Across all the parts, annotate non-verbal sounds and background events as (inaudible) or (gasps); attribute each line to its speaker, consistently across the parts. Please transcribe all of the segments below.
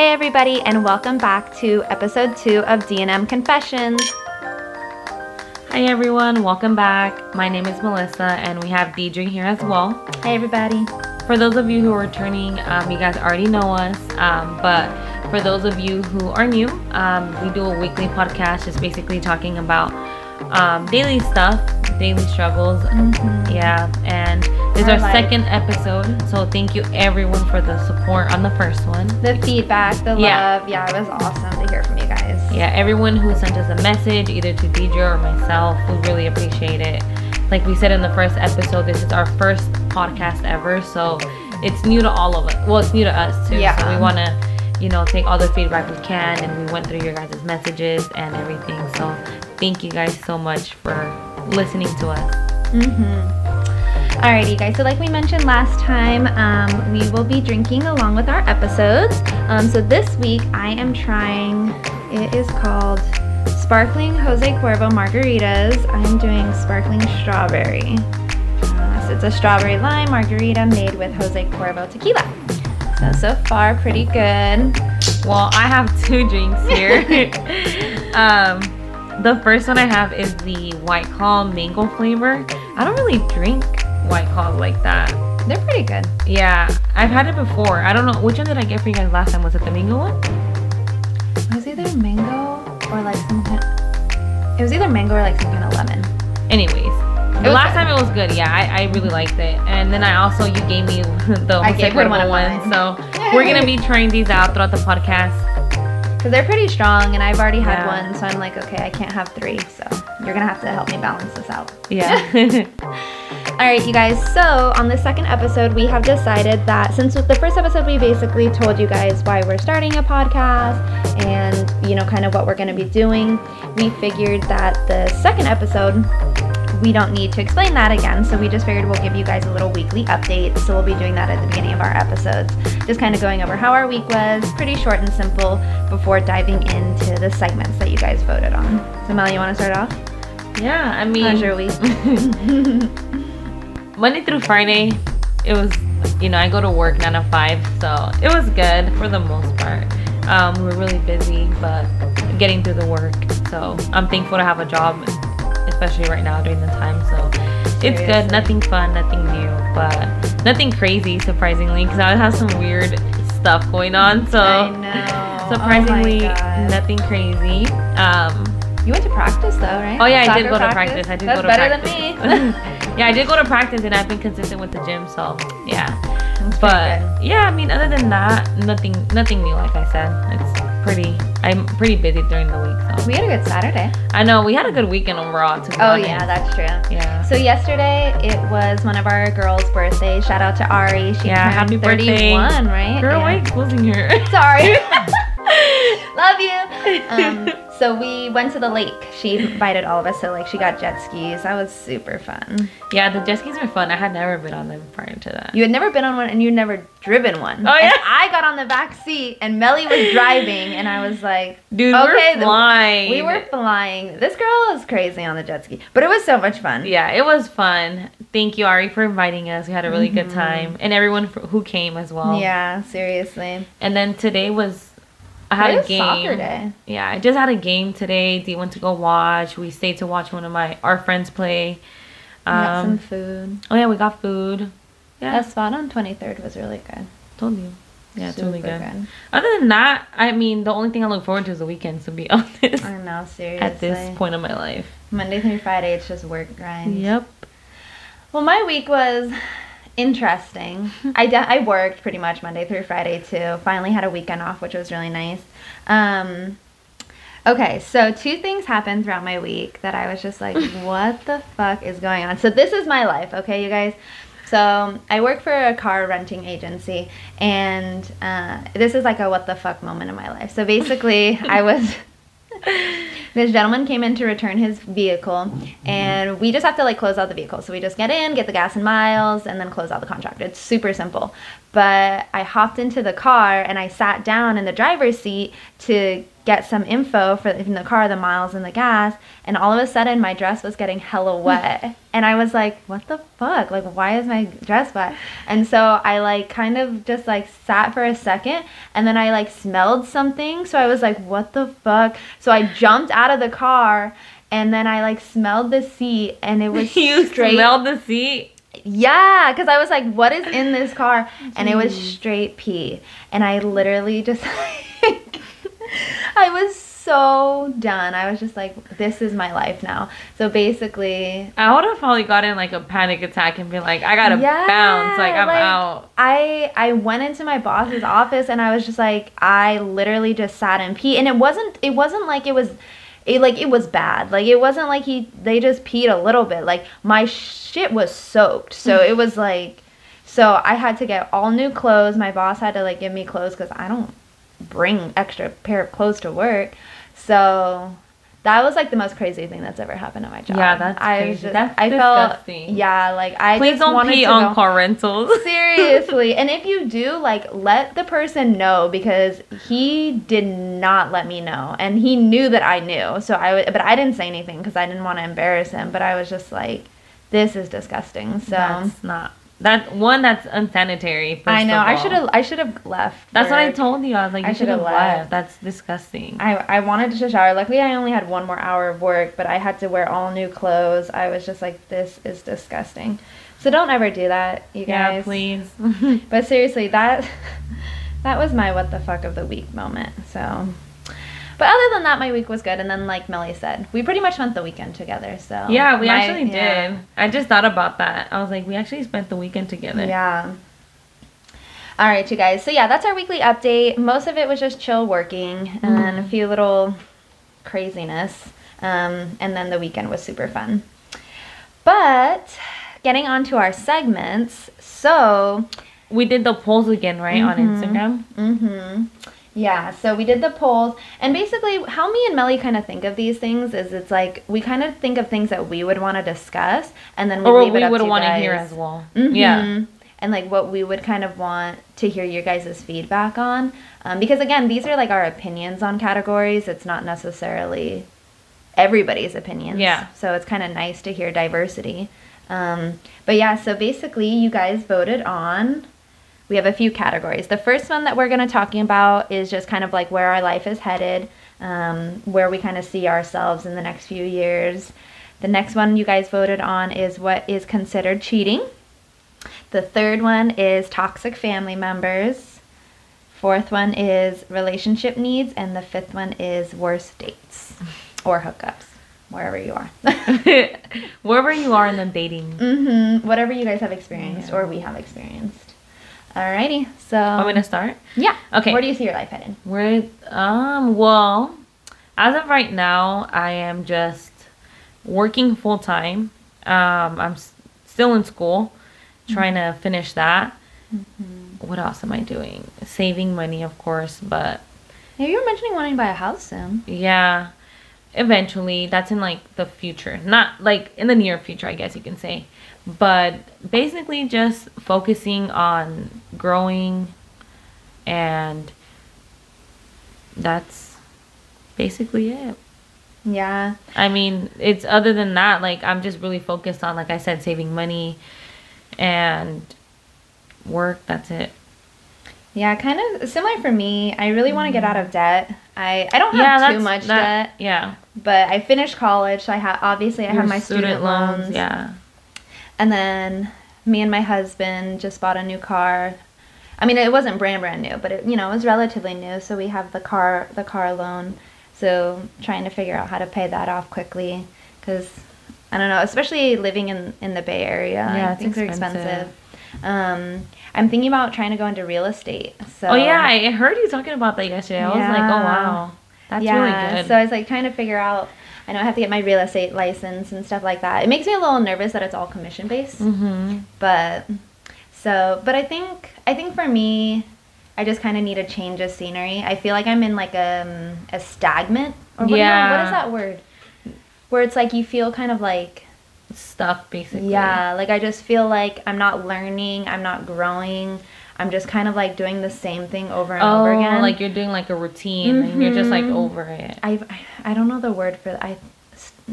Speaker 1: Hey, everybody, and welcome back to episode two of D&M Confessions.
Speaker 2: Hi everyone, welcome back. My name is Melissa, and we have Deidre here as well.
Speaker 1: Hey, everybody.
Speaker 2: For those of you who are returning, um, you guys already know us, um, but for those of you who are new, um, we do a weekly podcast just basically talking about um, daily stuff, daily struggles.
Speaker 1: Mhm.
Speaker 2: Yeah, and is
Speaker 1: Our
Speaker 2: our second episode, so thank you everyone for the support on the first one.
Speaker 1: The feedback, the
Speaker 2: Yeah.
Speaker 1: love, yeah, it was awesome to hear from you guys.
Speaker 2: Yeah, everyone who sent us a message, either to Deidre or myself, we really appreciate it. Like we said in the first episode, this is our first podcast ever, so it's new to all of us. Well, it's new to us too.
Speaker 1: Yeah.
Speaker 2: So we want to, you know, take all the feedback we can, and we went through your guys' messages and everything. So thank you guys so much for listening to us.
Speaker 1: Mm-hmm. Alrighty, guys. So, like we mentioned last time, um, we will be drinking along with our episodes. Um, so this week, I am trying. It is called Sparkling Jose Cuervo Margaritas. I am doing sparkling strawberry. Uh, so it's a strawberry lime margarita made with Jose Cuervo tequila. So so far, pretty good.
Speaker 2: Well, I have (laughs) two drinks here. (laughs) um, the first one I have is the White Claw mango flavor. I don't really drink White Claws like that.
Speaker 1: They're pretty good.
Speaker 2: Yeah, I've had it before. I don't know which one did I get for you guys last time. Was it the mango one?
Speaker 1: It was either mango or like some kind. It was either mango or like some kind of lemon.
Speaker 2: Anyways, the last
Speaker 1: good.
Speaker 2: time it was good. Yeah, I, I really liked it. And then I also you gave me (laughs) the
Speaker 1: I gave one of
Speaker 2: one. So we're gonna be trying these out throughout the podcast.
Speaker 1: Because they're pretty strong, and I've already had
Speaker 2: Yeah.
Speaker 1: one, so I'm like, okay, I can't have three, so you're gonna have to help me balance this out.
Speaker 2: Yeah. (laughs)
Speaker 1: All right, you guys. So on the second episode, we have decided that since with the first episode we basically told you guys why we're starting a podcast and you know kind of what we're gonna be doing, we figured that the second episode we don't need to explain that again. So we just figured we'll give you guys a little weekly update. So we'll be doing that at the beginning of our episodes, just kind of going over how our week was, pretty short and simple, before diving into the segments that you guys voted on. So Mel, you want to start off?
Speaker 2: yeah, I mean
Speaker 1: How's your week? (laughs)
Speaker 2: Monday through Friday, it was, you know, I go to work nine to five, so it was good for the most part. Um, we were really busy, but getting through the work. So I'm thankful to have a job, especially right now during the time. So it's good. Nothing fun, nothing new, but nothing crazy, surprisingly, because I have some weird stuff going on. So
Speaker 1: I know.
Speaker 2: surprisingly,
Speaker 1: Oh
Speaker 2: nothing crazy. Um,
Speaker 1: You went to practice though, right?
Speaker 2: Oh yeah, I did go to practice. I did
Speaker 1: That's
Speaker 2: go to
Speaker 1: better
Speaker 2: practice.
Speaker 1: than me. (laughs) (laughs)
Speaker 2: yeah, I did go to practice, and I've been consistent with the gym. So yeah,
Speaker 1: That's
Speaker 2: but yeah, I mean, other than that, nothing, nothing new. Like I said, it's pretty. I'm pretty busy during the week. So
Speaker 1: we had a good Saturday.
Speaker 2: I know we had a good weekend overall. To be
Speaker 1: Oh
Speaker 2: honest.
Speaker 1: yeah, that's true.
Speaker 2: yeah.
Speaker 1: So yesterday it was one of our girls' birthdays. Shout out to Ari. She
Speaker 2: Yeah, happy birthday.
Speaker 1: 31, right?
Speaker 2: Girl,
Speaker 1: Yeah.
Speaker 2: why are you closing here?
Speaker 1: Sorry. (laughs) (laughs) Love you. Um, (laughs) so we went to the lake. She invited all of us. So like she got jet skis. That was super fun.
Speaker 2: yeah, the jet skis were fun. I had never been on them prior to that.
Speaker 1: You had never been on one and you'd never driven one.
Speaker 2: Oh,
Speaker 1: And
Speaker 2: yeah?
Speaker 1: I got on the back seat and Melly was driving and I was like,
Speaker 2: Dude,
Speaker 1: Okay,
Speaker 2: we're flying.
Speaker 1: we were flying. This girl is crazy on the jet ski, but it was so much fun.
Speaker 2: Yeah, it was fun. Thank you, Ari, for inviting us. We had a really good
Speaker 1: Mhm.
Speaker 2: time, and everyone who came as well.
Speaker 1: Yeah, seriously.
Speaker 2: And then today was I had
Speaker 1: It
Speaker 2: a game.
Speaker 1: soccer day.
Speaker 2: Yeah, I just had a game today. Dee went to go watch. We stayed to watch one of my our friends play.
Speaker 1: We got some
Speaker 2: Um,
Speaker 1: food.
Speaker 2: oh yeah, we got food. Yeah,
Speaker 1: That spot on 23rd was really good.
Speaker 2: told you. Yeah, it's really
Speaker 1: Super
Speaker 2: good. Other than that, I mean, the only thing I look forward to is the weekends. To be (laughs) honest,
Speaker 1: I know, seriously.
Speaker 2: at this point of my life.
Speaker 1: Monday through Friday, it's just work grind.
Speaker 2: Yep.
Speaker 1: Well, my week was interesting. (laughs) I, de- I worked pretty much Monday through Friday too. Finally had a weekend off, which was really nice. Um, okay, so two things happened throughout my week that I was just like, (laughs) what the fuck is going on? So this is my life, okay, you guys. So I work for a car renting agency, and uh, this is like a what the fuck moment in my life. So basically, (laughs) I was. (laughs) this gentleman came in to return his vehicle and we just have to like close out the vehicle. So we just get in get the gas and miles and then close out the contract. It's super simple but I hopped into the car and I sat down in the driver's seat to get some info for in the car, the miles and the gas, and all of a sudden my dress was getting hella hmm. wet. and I was like, what the fuck? Like why is my dress wet? And so I like kind of just like sat for a second and then I like smelled something. So I was like, what the fuck? So I jumped out of the car and then I like smelled the seat and it was (laughs)
Speaker 2: you
Speaker 1: straight
Speaker 2: smelled the seat.
Speaker 1: Yeah, because I was like, what is in this car? (laughs) And it was mm-hmm. straight pee. And I literally just like, (laughs) I was so done. I was just like, this is my life now. So basically,
Speaker 2: I would have probably gotten in like a panic attack and be like, I gotta
Speaker 1: Yeah,
Speaker 2: bounce, like I'm
Speaker 1: like-
Speaker 2: out.
Speaker 1: I I went into my boss's office and I was just like, I literally just sat and pee. And it wasn't it wasn't like it was it like it was bad. Like it wasn't like he they just peed a little bit. Like my shit was soaked. So mm-hmm. it was like so I had to get all new clothes. My boss had to like give me clothes cuz I don't bring extra pair of clothes to work. So that was like the most crazy thing that's ever happened at my job.
Speaker 2: Yeah, that's
Speaker 1: I
Speaker 2: crazy.
Speaker 1: just
Speaker 2: That's
Speaker 1: I
Speaker 2: disgusting.
Speaker 1: felt yeah, like I
Speaker 2: Please
Speaker 1: just
Speaker 2: don't
Speaker 1: wanted
Speaker 2: pee on
Speaker 1: go-
Speaker 2: car rentals. (laughs)
Speaker 1: Seriously. And if you do, like, let the person know because he did not let me know. And he knew that I knew. So I but I didn't say anything because I didn't want to embarrass him. But I was just like, this is disgusting. So
Speaker 2: That's not that one. That's unsanitary.
Speaker 1: I know. I should have, I should have left.
Speaker 2: That's what I told you. I was like,
Speaker 1: I
Speaker 2: you should have left.
Speaker 1: left.
Speaker 2: That's disgusting.
Speaker 1: I, I wanted to shower. Luckily, I only had one more hour of work, but I had to wear all new clothes. I was just like, this is disgusting. So don't ever do that, you guys.
Speaker 2: yeah, please. (laughs)
Speaker 1: But seriously, that (laughs) that was my what the fuck of the week moment. So, but other than that, my week was good. And then, like Melly said, we pretty much spent the weekend together. So
Speaker 2: yeah, we
Speaker 1: my-
Speaker 2: actually
Speaker 1: yeah.
Speaker 2: did. I just thought about that. I was like, we actually spent the weekend together.
Speaker 1: Yeah. All right, you guys. So yeah, that's our weekly update. Most of it was just chill working, and then a few little craziness. Um, and then the weekend was super fun. But getting on to our segments. So
Speaker 2: We did the polls again, right, on
Speaker 1: Mhm.
Speaker 2: Instagram.
Speaker 1: Mm-hmm. Yeah, so we did the polls, and basically, how me and Melly kind of think of these things is it's like we kind of think of things that we would want to discuss, and then we
Speaker 2: Or
Speaker 1: leave
Speaker 2: we would want to hear as well.
Speaker 1: Mhm.
Speaker 2: Yeah.
Speaker 1: And like what we would kind of want to hear your guys' feedback on. Um, because again, these are like our opinions on categories. It's not necessarily everybody's opinions.
Speaker 2: Yeah.
Speaker 1: So it's kind of nice to hear diversity. Um, but yeah, so basically, you guys voted on. We have a few categories. The first one that we're going to talking about is just kind of like where our life is headed, um, where we kind of see ourselves in the next few years. The next one you guys voted on is what is considered cheating. The third one is toxic family members. Fourth one is relationship needs. And the fifth one is worst dates (laughs) or hookups, wherever you are. (laughs)
Speaker 2: Wherever you are in the dating.
Speaker 1: Mm-hmm. Whatever you guys have experienced
Speaker 2: Yeah.
Speaker 1: or we have experienced. Alrighty. So,
Speaker 2: I'm gonna start?
Speaker 1: yeah.
Speaker 2: Okay.
Speaker 1: Where do you see your life headed?
Speaker 2: Where um well, as of right now, I am just working full time. Um I'm s- still in school, trying to finish that. What else am I doing? Saving money, of course, but
Speaker 1: Yeah, you were mentioning wanting to buy a house soon.
Speaker 2: yeah, eventually that's in like the future. Not like in the near future, I guess you can say. But basically just focusing on growing and that's basically it.
Speaker 1: Yeah.
Speaker 2: I mean, it's other than that, like I'm just really focused on, like I said, saving money and work. That's it.
Speaker 1: Yeah, kind of similar for me. I really want to get out of debt. I, I don't
Speaker 2: Mm-hmm. yeah,
Speaker 1: have too much
Speaker 2: that-
Speaker 1: debt,
Speaker 2: Yeah,
Speaker 1: but I finished college, so I have obviously I
Speaker 2: Your
Speaker 1: have my student, loans.
Speaker 2: Yeah,
Speaker 1: And then me and my husband just bought a new car. I mean, it wasn't brand brand new, but it you know it was relatively new. So we have the car the car loan. So trying to figure out how to pay that off quickly, because I don't know, especially living in in the Bay Area.
Speaker 2: Yeah, it's
Speaker 1: things are
Speaker 2: expensive.
Speaker 1: expensive. Um, I'm thinking about trying to go into real estate. So
Speaker 2: oh yeah, I heard you talking about that yesterday. I was like, oh wow, that's
Speaker 1: yeah,
Speaker 2: really good.
Speaker 1: So I was like trying to figure out. I know I have to get my real estate license and stuff like that. It makes me a little nervous that it's all commission based
Speaker 2: mm-hmm.
Speaker 1: but so but i think i think for me i just kind of need a change of scenery i feel like i'm in like a, a stagnant or what,
Speaker 2: Yeah.
Speaker 1: what is that word where it's like you feel kind of like
Speaker 2: stuck basically.
Speaker 1: yeah like i just feel like i'm not learning i'm not growing I'm just kind of like doing the same thing over and over
Speaker 2: Oh,
Speaker 1: again.
Speaker 2: like you're doing like a routine and you're just like
Speaker 1: Mhm.
Speaker 2: over it.
Speaker 1: I I don't know the word for I.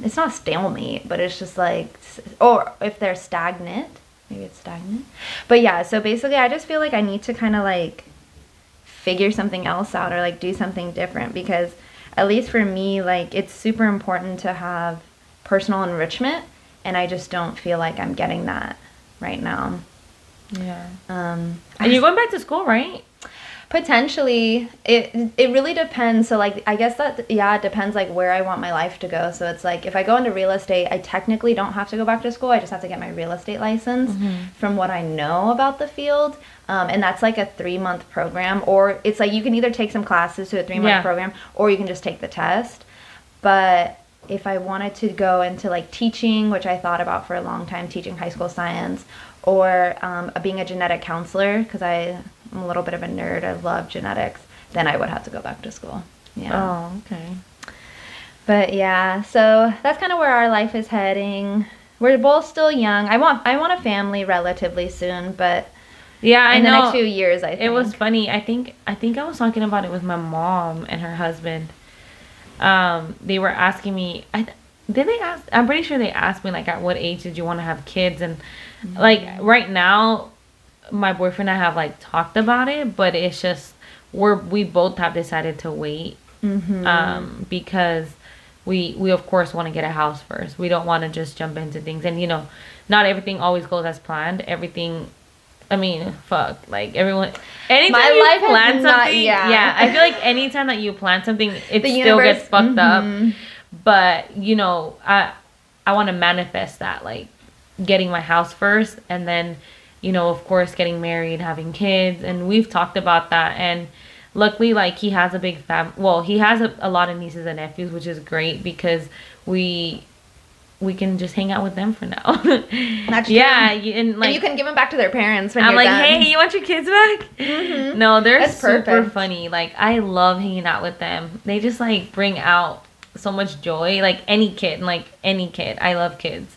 Speaker 1: It's not stalemate, but it's just like, or if they're stagnant, maybe it's stagnant. But yeah, so basically, I just feel like I need to kind of like figure something else out or like do something different because at least for me, like it's super important to have personal enrichment, and I just don't feel like I'm getting that right now.
Speaker 2: Yeah.
Speaker 1: Um,
Speaker 2: And you're going back to school, right?
Speaker 1: Potentially, it it really depends. So like, I guess that yeah, it depends like where I want my life to go. So it's like if I go into real estate, I technically don't have to go back to school. I just have to get my real estate license. From what I know about the field, um, and that's like a three month program, or it's like you can either take some classes to a three month
Speaker 2: Yeah.
Speaker 1: program, or you can just take the test. But if I wanted to go into like teaching, which I thought about for a long time, teaching high school science, or um, being a genetic counselor, because I'm a little bit of a nerd, I love genetics, then I would have to go back to school. Yeah.
Speaker 2: Oh, okay.
Speaker 1: But yeah, so that's kind of where our life is heading. We're both still young. I want I want a family relatively soon, but
Speaker 2: Yeah, I
Speaker 1: in the
Speaker 2: know.
Speaker 1: next few years, I think
Speaker 2: It was funny. I think I think I was talking about it with my mom and her husband. Um, they were asking me. I th- did they ask? I'm pretty sure they asked me like, at what age did you want to have kids? And like right now, my boyfriend and I have like talked about it, but it's just we're we both have decided to wait
Speaker 1: Mhm.
Speaker 2: um, because we we of course want to get a house first. We don't want to just jump into things, and you know, not everything always goes as planned. Everything, I mean, fuck, like everyone. Anytime
Speaker 1: My
Speaker 2: you
Speaker 1: life
Speaker 2: plan
Speaker 1: not-
Speaker 2: something,
Speaker 1: yeah.
Speaker 2: yeah. I feel like anytime that you plan something, (laughs) it
Speaker 1: The
Speaker 2: still
Speaker 1: universe-
Speaker 2: gets fucked up.
Speaker 1: mhm.
Speaker 2: But you know, I I want to manifest that, like getting my house first, and then you know, of course, getting married, having kids, and we've talked about that. And luckily like he has a big fam well he has a, a lot of nieces and nephews which is great because we we can just hang out with them for now. (laughs)
Speaker 1: That's
Speaker 2: yeah you- and like
Speaker 1: and you can give them back to their parents when
Speaker 2: i'm like
Speaker 1: done.
Speaker 2: hey you want your kids back?
Speaker 1: Mhm.
Speaker 2: no they're
Speaker 1: That's
Speaker 2: super
Speaker 1: perfect.
Speaker 2: funny. Like i love hanging out with them. They just like bring out so much joy. Like any kid like any kid. I love kids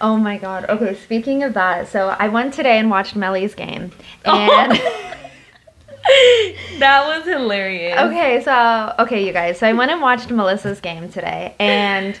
Speaker 1: Oh my god. Okay, speaking of that, so I went today and watched Melly's game. Oh. And (laughs)
Speaker 2: that was hilarious
Speaker 1: okay, so okay, you guys. So I went and watched Melissa's game today and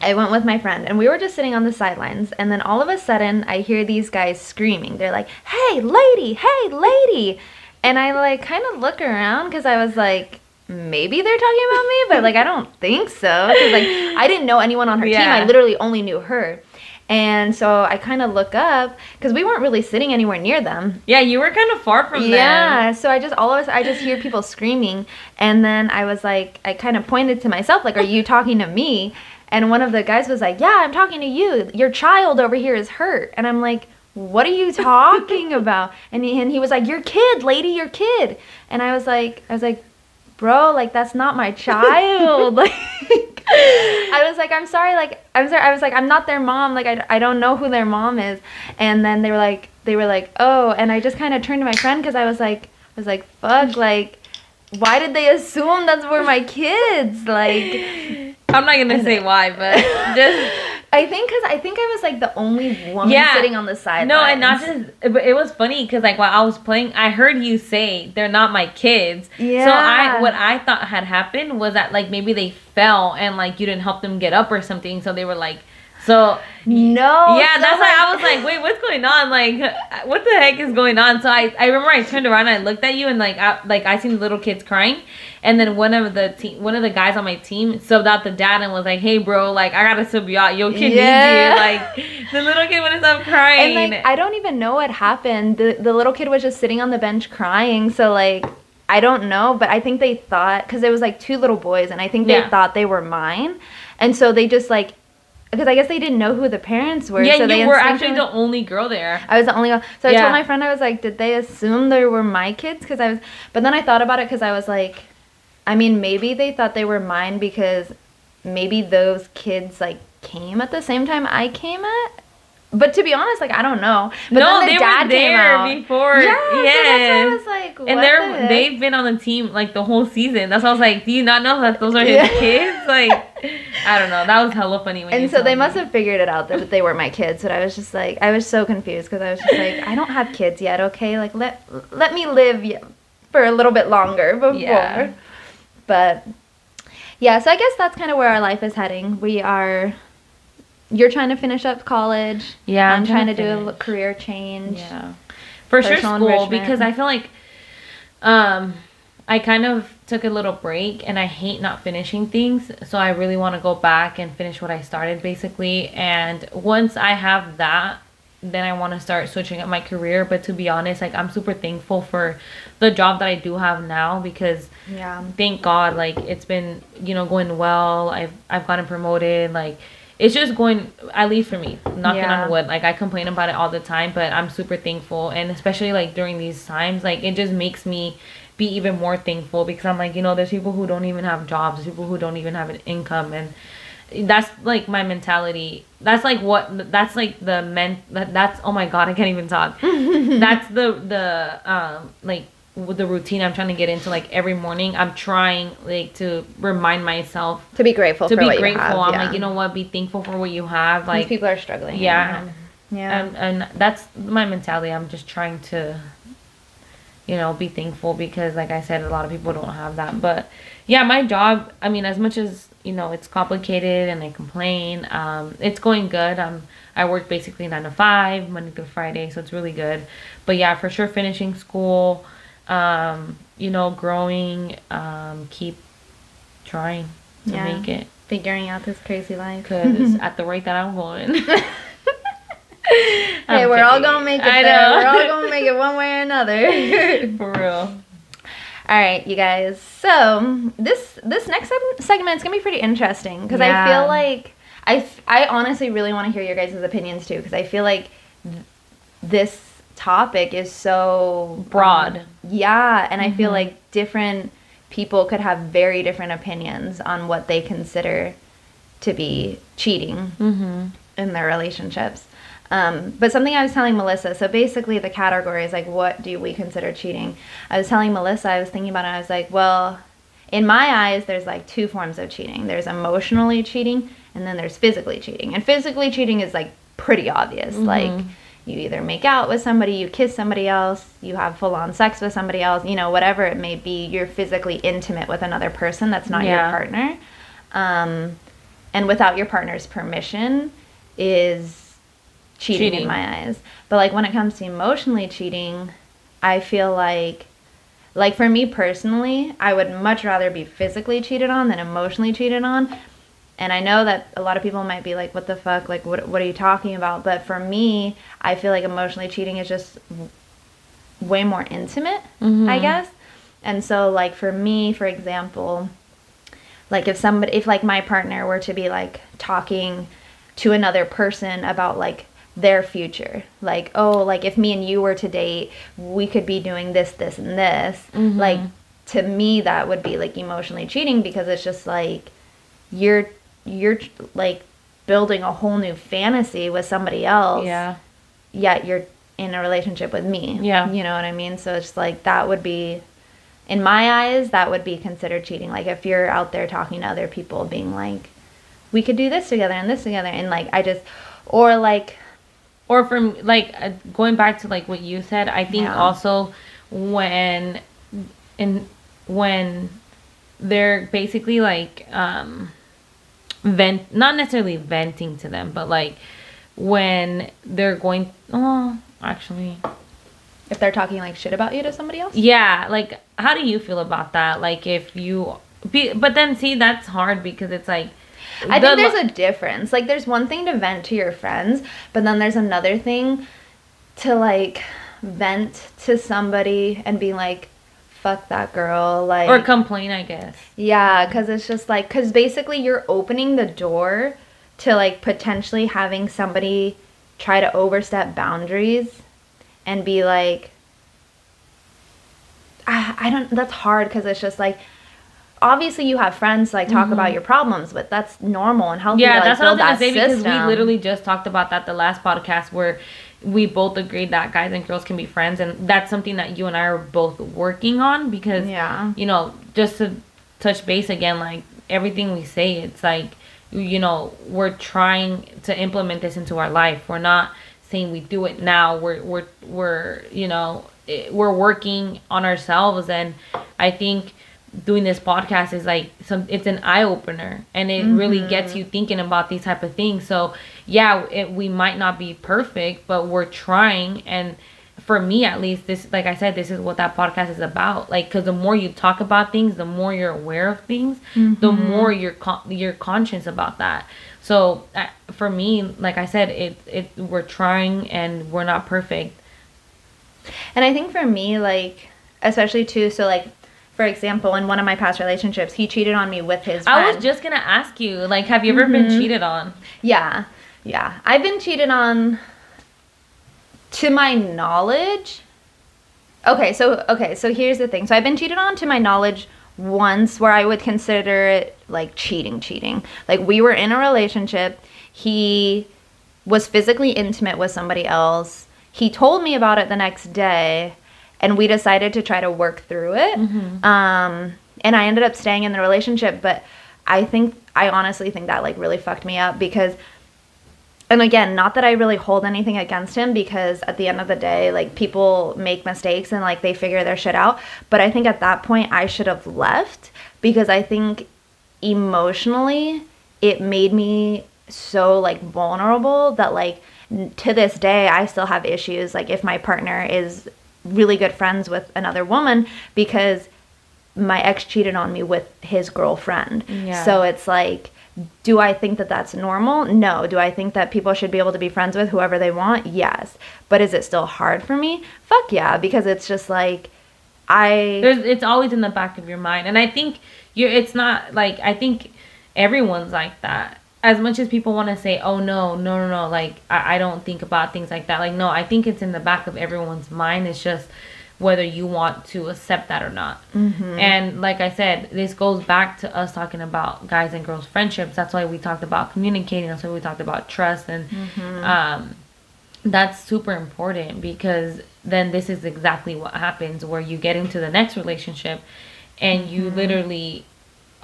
Speaker 1: I went with my friend and we were just sitting on the sidelines and then all of a sudden I hear these guys screaming. They're like, "Hey, lady! Hey, lady!" And I like kind of look around cuz I was like Maybe they're talking about me, but like I don't think so. 'Cause, like I didn't know anyone on her team. I literally only knew her, and so I kind of look up because we weren't really sitting anywhere near them.
Speaker 2: yeah you were kind of far from them
Speaker 1: Yeah, so I just all of us I just hear people screaming and then I was like I kind of pointed to myself like are you (laughs) talking to me? And one of the guys was like, "Yeah, I'm talking to you. Your child over here is hurt." And I'm like, "What are you (laughs) talking about?" And he, and he was like, "Your kid, lady, your kid." And I was like I was like, "Bro, like that's not my (laughs) child." (laughs) like I was like, "I'm sorry, like I'm sorry." I was like, "I'm not their mom. Like I, I don't know who their mom is." And then they were like they were like, "Oh," and I just kind of turned to my friend cuz I was like I was like, "Fuck, like why did they assume that's were my kids?" Like
Speaker 2: i'm not gonna say why but (laughs) just
Speaker 1: I think cuz I think I was like the only woman
Speaker 2: Yeah.
Speaker 1: sitting on the side.
Speaker 2: No, and not just, but it was funny because like while I was playing, I heard you say they're not my kids. Yeah. So I, what I thought had happened was that like maybe they fell and like you didn't help them get up or something. So they were like, so
Speaker 1: No.
Speaker 2: yeah,
Speaker 1: so,
Speaker 2: that's why I was like, wait, what's going on? Like, what the heck is going on? So I, I remember I turned around and I looked at you and like, I, like I seen the little kids crying, and then one of the team, one of the guys on my team subbed out the dad and was like, hey, bro, like I gotta sub you out. Your kid
Speaker 1: Yeah.
Speaker 2: needs you. Like the little kid wouldn't stop crying.
Speaker 1: And like I don't even know what happened. The the little kid was just sitting on the bench crying. So like I don't know, but I think they thought because it was like two little boys, and I think they
Speaker 2: Yeah.
Speaker 1: thought they were mine, and so they just like because I guess they didn't know who the parents were.
Speaker 2: yeah,
Speaker 1: so they
Speaker 2: you were actually the only girl there.
Speaker 1: I was the only one. So I
Speaker 2: Yeah.
Speaker 1: told my friend, I was like, did they assume they were my kids? Because I was, but then I thought about it because I was like, I mean, maybe they thought they were mine because maybe those kids like came at the same time I came at. But to be honest, like I don't know. But
Speaker 2: no,
Speaker 1: then the
Speaker 2: they
Speaker 1: dad
Speaker 2: were
Speaker 1: came
Speaker 2: there before.
Speaker 1: Yeah, so that's why I was like, what
Speaker 2: and they're
Speaker 1: heck?
Speaker 2: they've been on the team like the whole season. That's why I was like, do you not know that those are his
Speaker 1: Yeah.
Speaker 2: kids? Like, (laughs) I don't know. That was hella funny. When
Speaker 1: and so they must
Speaker 2: me.
Speaker 1: have figured it out that they were my kids, but I was just like, I was so confused because I was just like, I don't have kids yet. Okay, like let let me live for a little bit longer before.
Speaker 2: Yeah.
Speaker 1: But yeah, so I guess that's kind of where our life is heading. We are. You're trying to finish up college.
Speaker 2: Yeah,
Speaker 1: I'm,
Speaker 2: I'm
Speaker 1: trying,
Speaker 2: trying
Speaker 1: to
Speaker 2: to
Speaker 1: do a career change.
Speaker 2: Yeah. For sure school
Speaker 1: enrichment.
Speaker 2: because I feel like um I kind of took a little break and I hate not finishing things. So I really want to go back and finish what I started basically. And once I have that, then I want to start switching up my career. But to be honest, like I'm super thankful for the job that I do have now because
Speaker 1: Yeah.
Speaker 2: thank God, like it's been, you know, going well. I've I've gotten promoted. Like it's just going at least for me, knocking
Speaker 1: Yeah.
Speaker 2: on wood. Like I complain about it all the time, but I'm super thankful and especially like during these times, like it just makes me be even more thankful because I'm like, you know, there's people who don't even have jobs, people who don't even have an income and that's like my mentality. That's like what that's like the men that, that's oh my god, I can't even talk. (laughs) that's the the um like with the routine I'm trying to get into like every morning. I'm trying like to remind myself
Speaker 1: To be grateful
Speaker 2: to be grateful.
Speaker 1: have.
Speaker 2: I'm
Speaker 1: yeah.
Speaker 2: like, you know what, be thankful for what you have.
Speaker 1: Like
Speaker 2: Like
Speaker 1: people are struggling.
Speaker 2: yeah.
Speaker 1: Yeah.
Speaker 2: and, and that's my mentality. I'm just trying to you know, be thankful because like I said a lot of people don't have that. But yeah, my job, I mean, as much as, you know, it's complicated and I complain, um it's going good. Um I work basically 9 to 5, Monday through Friday, so it's really good. But yeah, for sure finishing school, um you know, growing, um keep trying to
Speaker 1: Yeah.
Speaker 2: make it
Speaker 1: Figuring out this crazy life.
Speaker 2: because (laughs) at the rate that I'm going. (laughs)
Speaker 1: Hey,
Speaker 2: I'm
Speaker 1: we're all gonna make it
Speaker 2: I know.
Speaker 1: We're all (laughs) gonna make it one way or another. (laughs)
Speaker 2: For real.
Speaker 1: all right, you guys. So this this next segment is gonna be pretty interesting because I feel like I I honestly really want to hear your guys' opinions too because I feel like th- this topic is so
Speaker 2: Broad.
Speaker 1: um, yeah, and I feel
Speaker 2: Mhm.
Speaker 1: like different people could have very different opinions on what they consider to be cheating
Speaker 2: Mm-hmm.
Speaker 1: in their relationships. Um, but something I was telling Melissa, so basically the category is like, what do we consider cheating? I was telling Melissa, I was thinking about it, I was like, well, in my eyes, there's like two forms of cheating there's emotionally cheating, and then there's physically cheating. And physically cheating is like pretty obvious. Like, you either make out with somebody, you kiss somebody else, you have full on sex with somebody else, you know, whatever it may be, you're physically intimate with another person that's not
Speaker 2: Yeah.
Speaker 1: your partner. Um, and without your partner's permission is cheating,
Speaker 2: Cheating.
Speaker 1: in my eyes. But like when it comes to emotionally cheating, I feel like like for me personally, I would much rather be physically cheated on than emotionally cheated on. And I know that a lot of people might be like, "What the fuck? Like, what what are you talking about?" But for me, I feel like emotionally cheating is just w- way more intimate, I
Speaker 2: Mhm.
Speaker 1: guess. And so, like for me, for example, like if somebody, if like my partner were to be like talking to another person about like their future, like oh, like if me and you were to date, we could be doing this, this, and this.
Speaker 2: Mhm.
Speaker 1: Like to me, that would be like emotionally cheating because it's just like you're you're like building a whole new fantasy with somebody else
Speaker 2: Yeah.
Speaker 1: yet you're in a relationship with me
Speaker 2: Yeah.
Speaker 1: you know what i mean so it's like that would be in my eyes that would be considered cheating like if you're out there talking to other people being like we could do this together and this together and like i just or like
Speaker 2: Or from like uh, going back to like what you said, I think
Speaker 1: Yeah.
Speaker 2: also when in when they're basically like um vent not necessarily venting to them, but like when they're going oh actually
Speaker 1: if they're talking like shit about you to somebody else
Speaker 2: Yeah, like how do you feel about that? Like if you be, but then see that's hard because it's like
Speaker 1: I
Speaker 2: the
Speaker 1: think there's a difference. Like, there's one thing to vent to your friends, but then there's another thing to like vent to somebody and be like, "Fuck that girl," like,
Speaker 2: or complain, I guess.
Speaker 1: yeah, because it's just like, because basically you're opening the door to like potentially having somebody try to overstep boundaries and be like, I, I don't. That's hard because it's just like. Obviously, you have friends to, like talk about your problems with. That's normal and healthy.
Speaker 2: Mm-hmm. Yeah,
Speaker 1: to, like,
Speaker 2: that's what I was
Speaker 1: build
Speaker 2: gonna say because we literally just talked about that the last podcast where we both agreed that guys and girls can be friends, and that's something that you and I are both working on because
Speaker 1: Yeah.
Speaker 2: you know just to touch base again, like everything we say, it's like you know we're trying to implement this into our life we're not saying we do it now we're we're we're you know we're working on ourselves and i think doing this podcast is like some it's an eye opener and it mm-hmm. really gets you thinking about these type of things. So yeah it, we might not be perfect but we're trying. And for me at least this like i said this is what that podcast is about. Like because the more you talk about things the more you're aware of things mm-hmm. the more you're con- you're conscious about that. So uh, for me like i said it it we're trying and we're not perfect.
Speaker 1: And i think for me like especially too so like for example, in one of my past relationships, he cheated on me with his friend.
Speaker 2: I was just gonna ask you, like, have you ever mm-hmm. been cheated on?
Speaker 1: Yeah, yeah. I've been cheated on to my knowledge. Okay, so okay, so here's the thing. So I've been cheated on to my knowledge once where I would consider it like cheating, cheating. Like we were in a relationship. He was physically intimate with somebody else. He told me about it the next day and we decided to try to work through it. Mm-hmm. Um, and I ended up staying in the relationship, but I think I honestly think that like really fucked me up because and again, not that I really hold anything against him because at the end of the day, like people make mistakes and like they figure their shit out, but I think at that point I should have left because I think emotionally it made me so like vulnerable that like to this day I still have issues like if my partner is really good friends with another woman because my ex cheated on me with his girlfriend. Yeah. So it's like, do I think that that's normal? No. Do I think that people should be able to be friends with whoever they want? Yes. But is it still hard for me? Fuck yeah, because it's just like I
Speaker 2: There's it's always in the back of your mind. And I think you're it's not like I think everyone's like that as much as people want to say, oh no, no, no, no, like I, I don't think about things like that. Like, no, I think it's in the back of everyone's mind. It's just whether you want to accept that or not. Mm-hmm. And like I said, this goes back to us talking about guys and girls friendships. That's why we talked about communicating. That's why we talked about trust. And mm-hmm. um, that's super important because then this is exactly what happens where you get into the next relationship and you mm-hmm. literally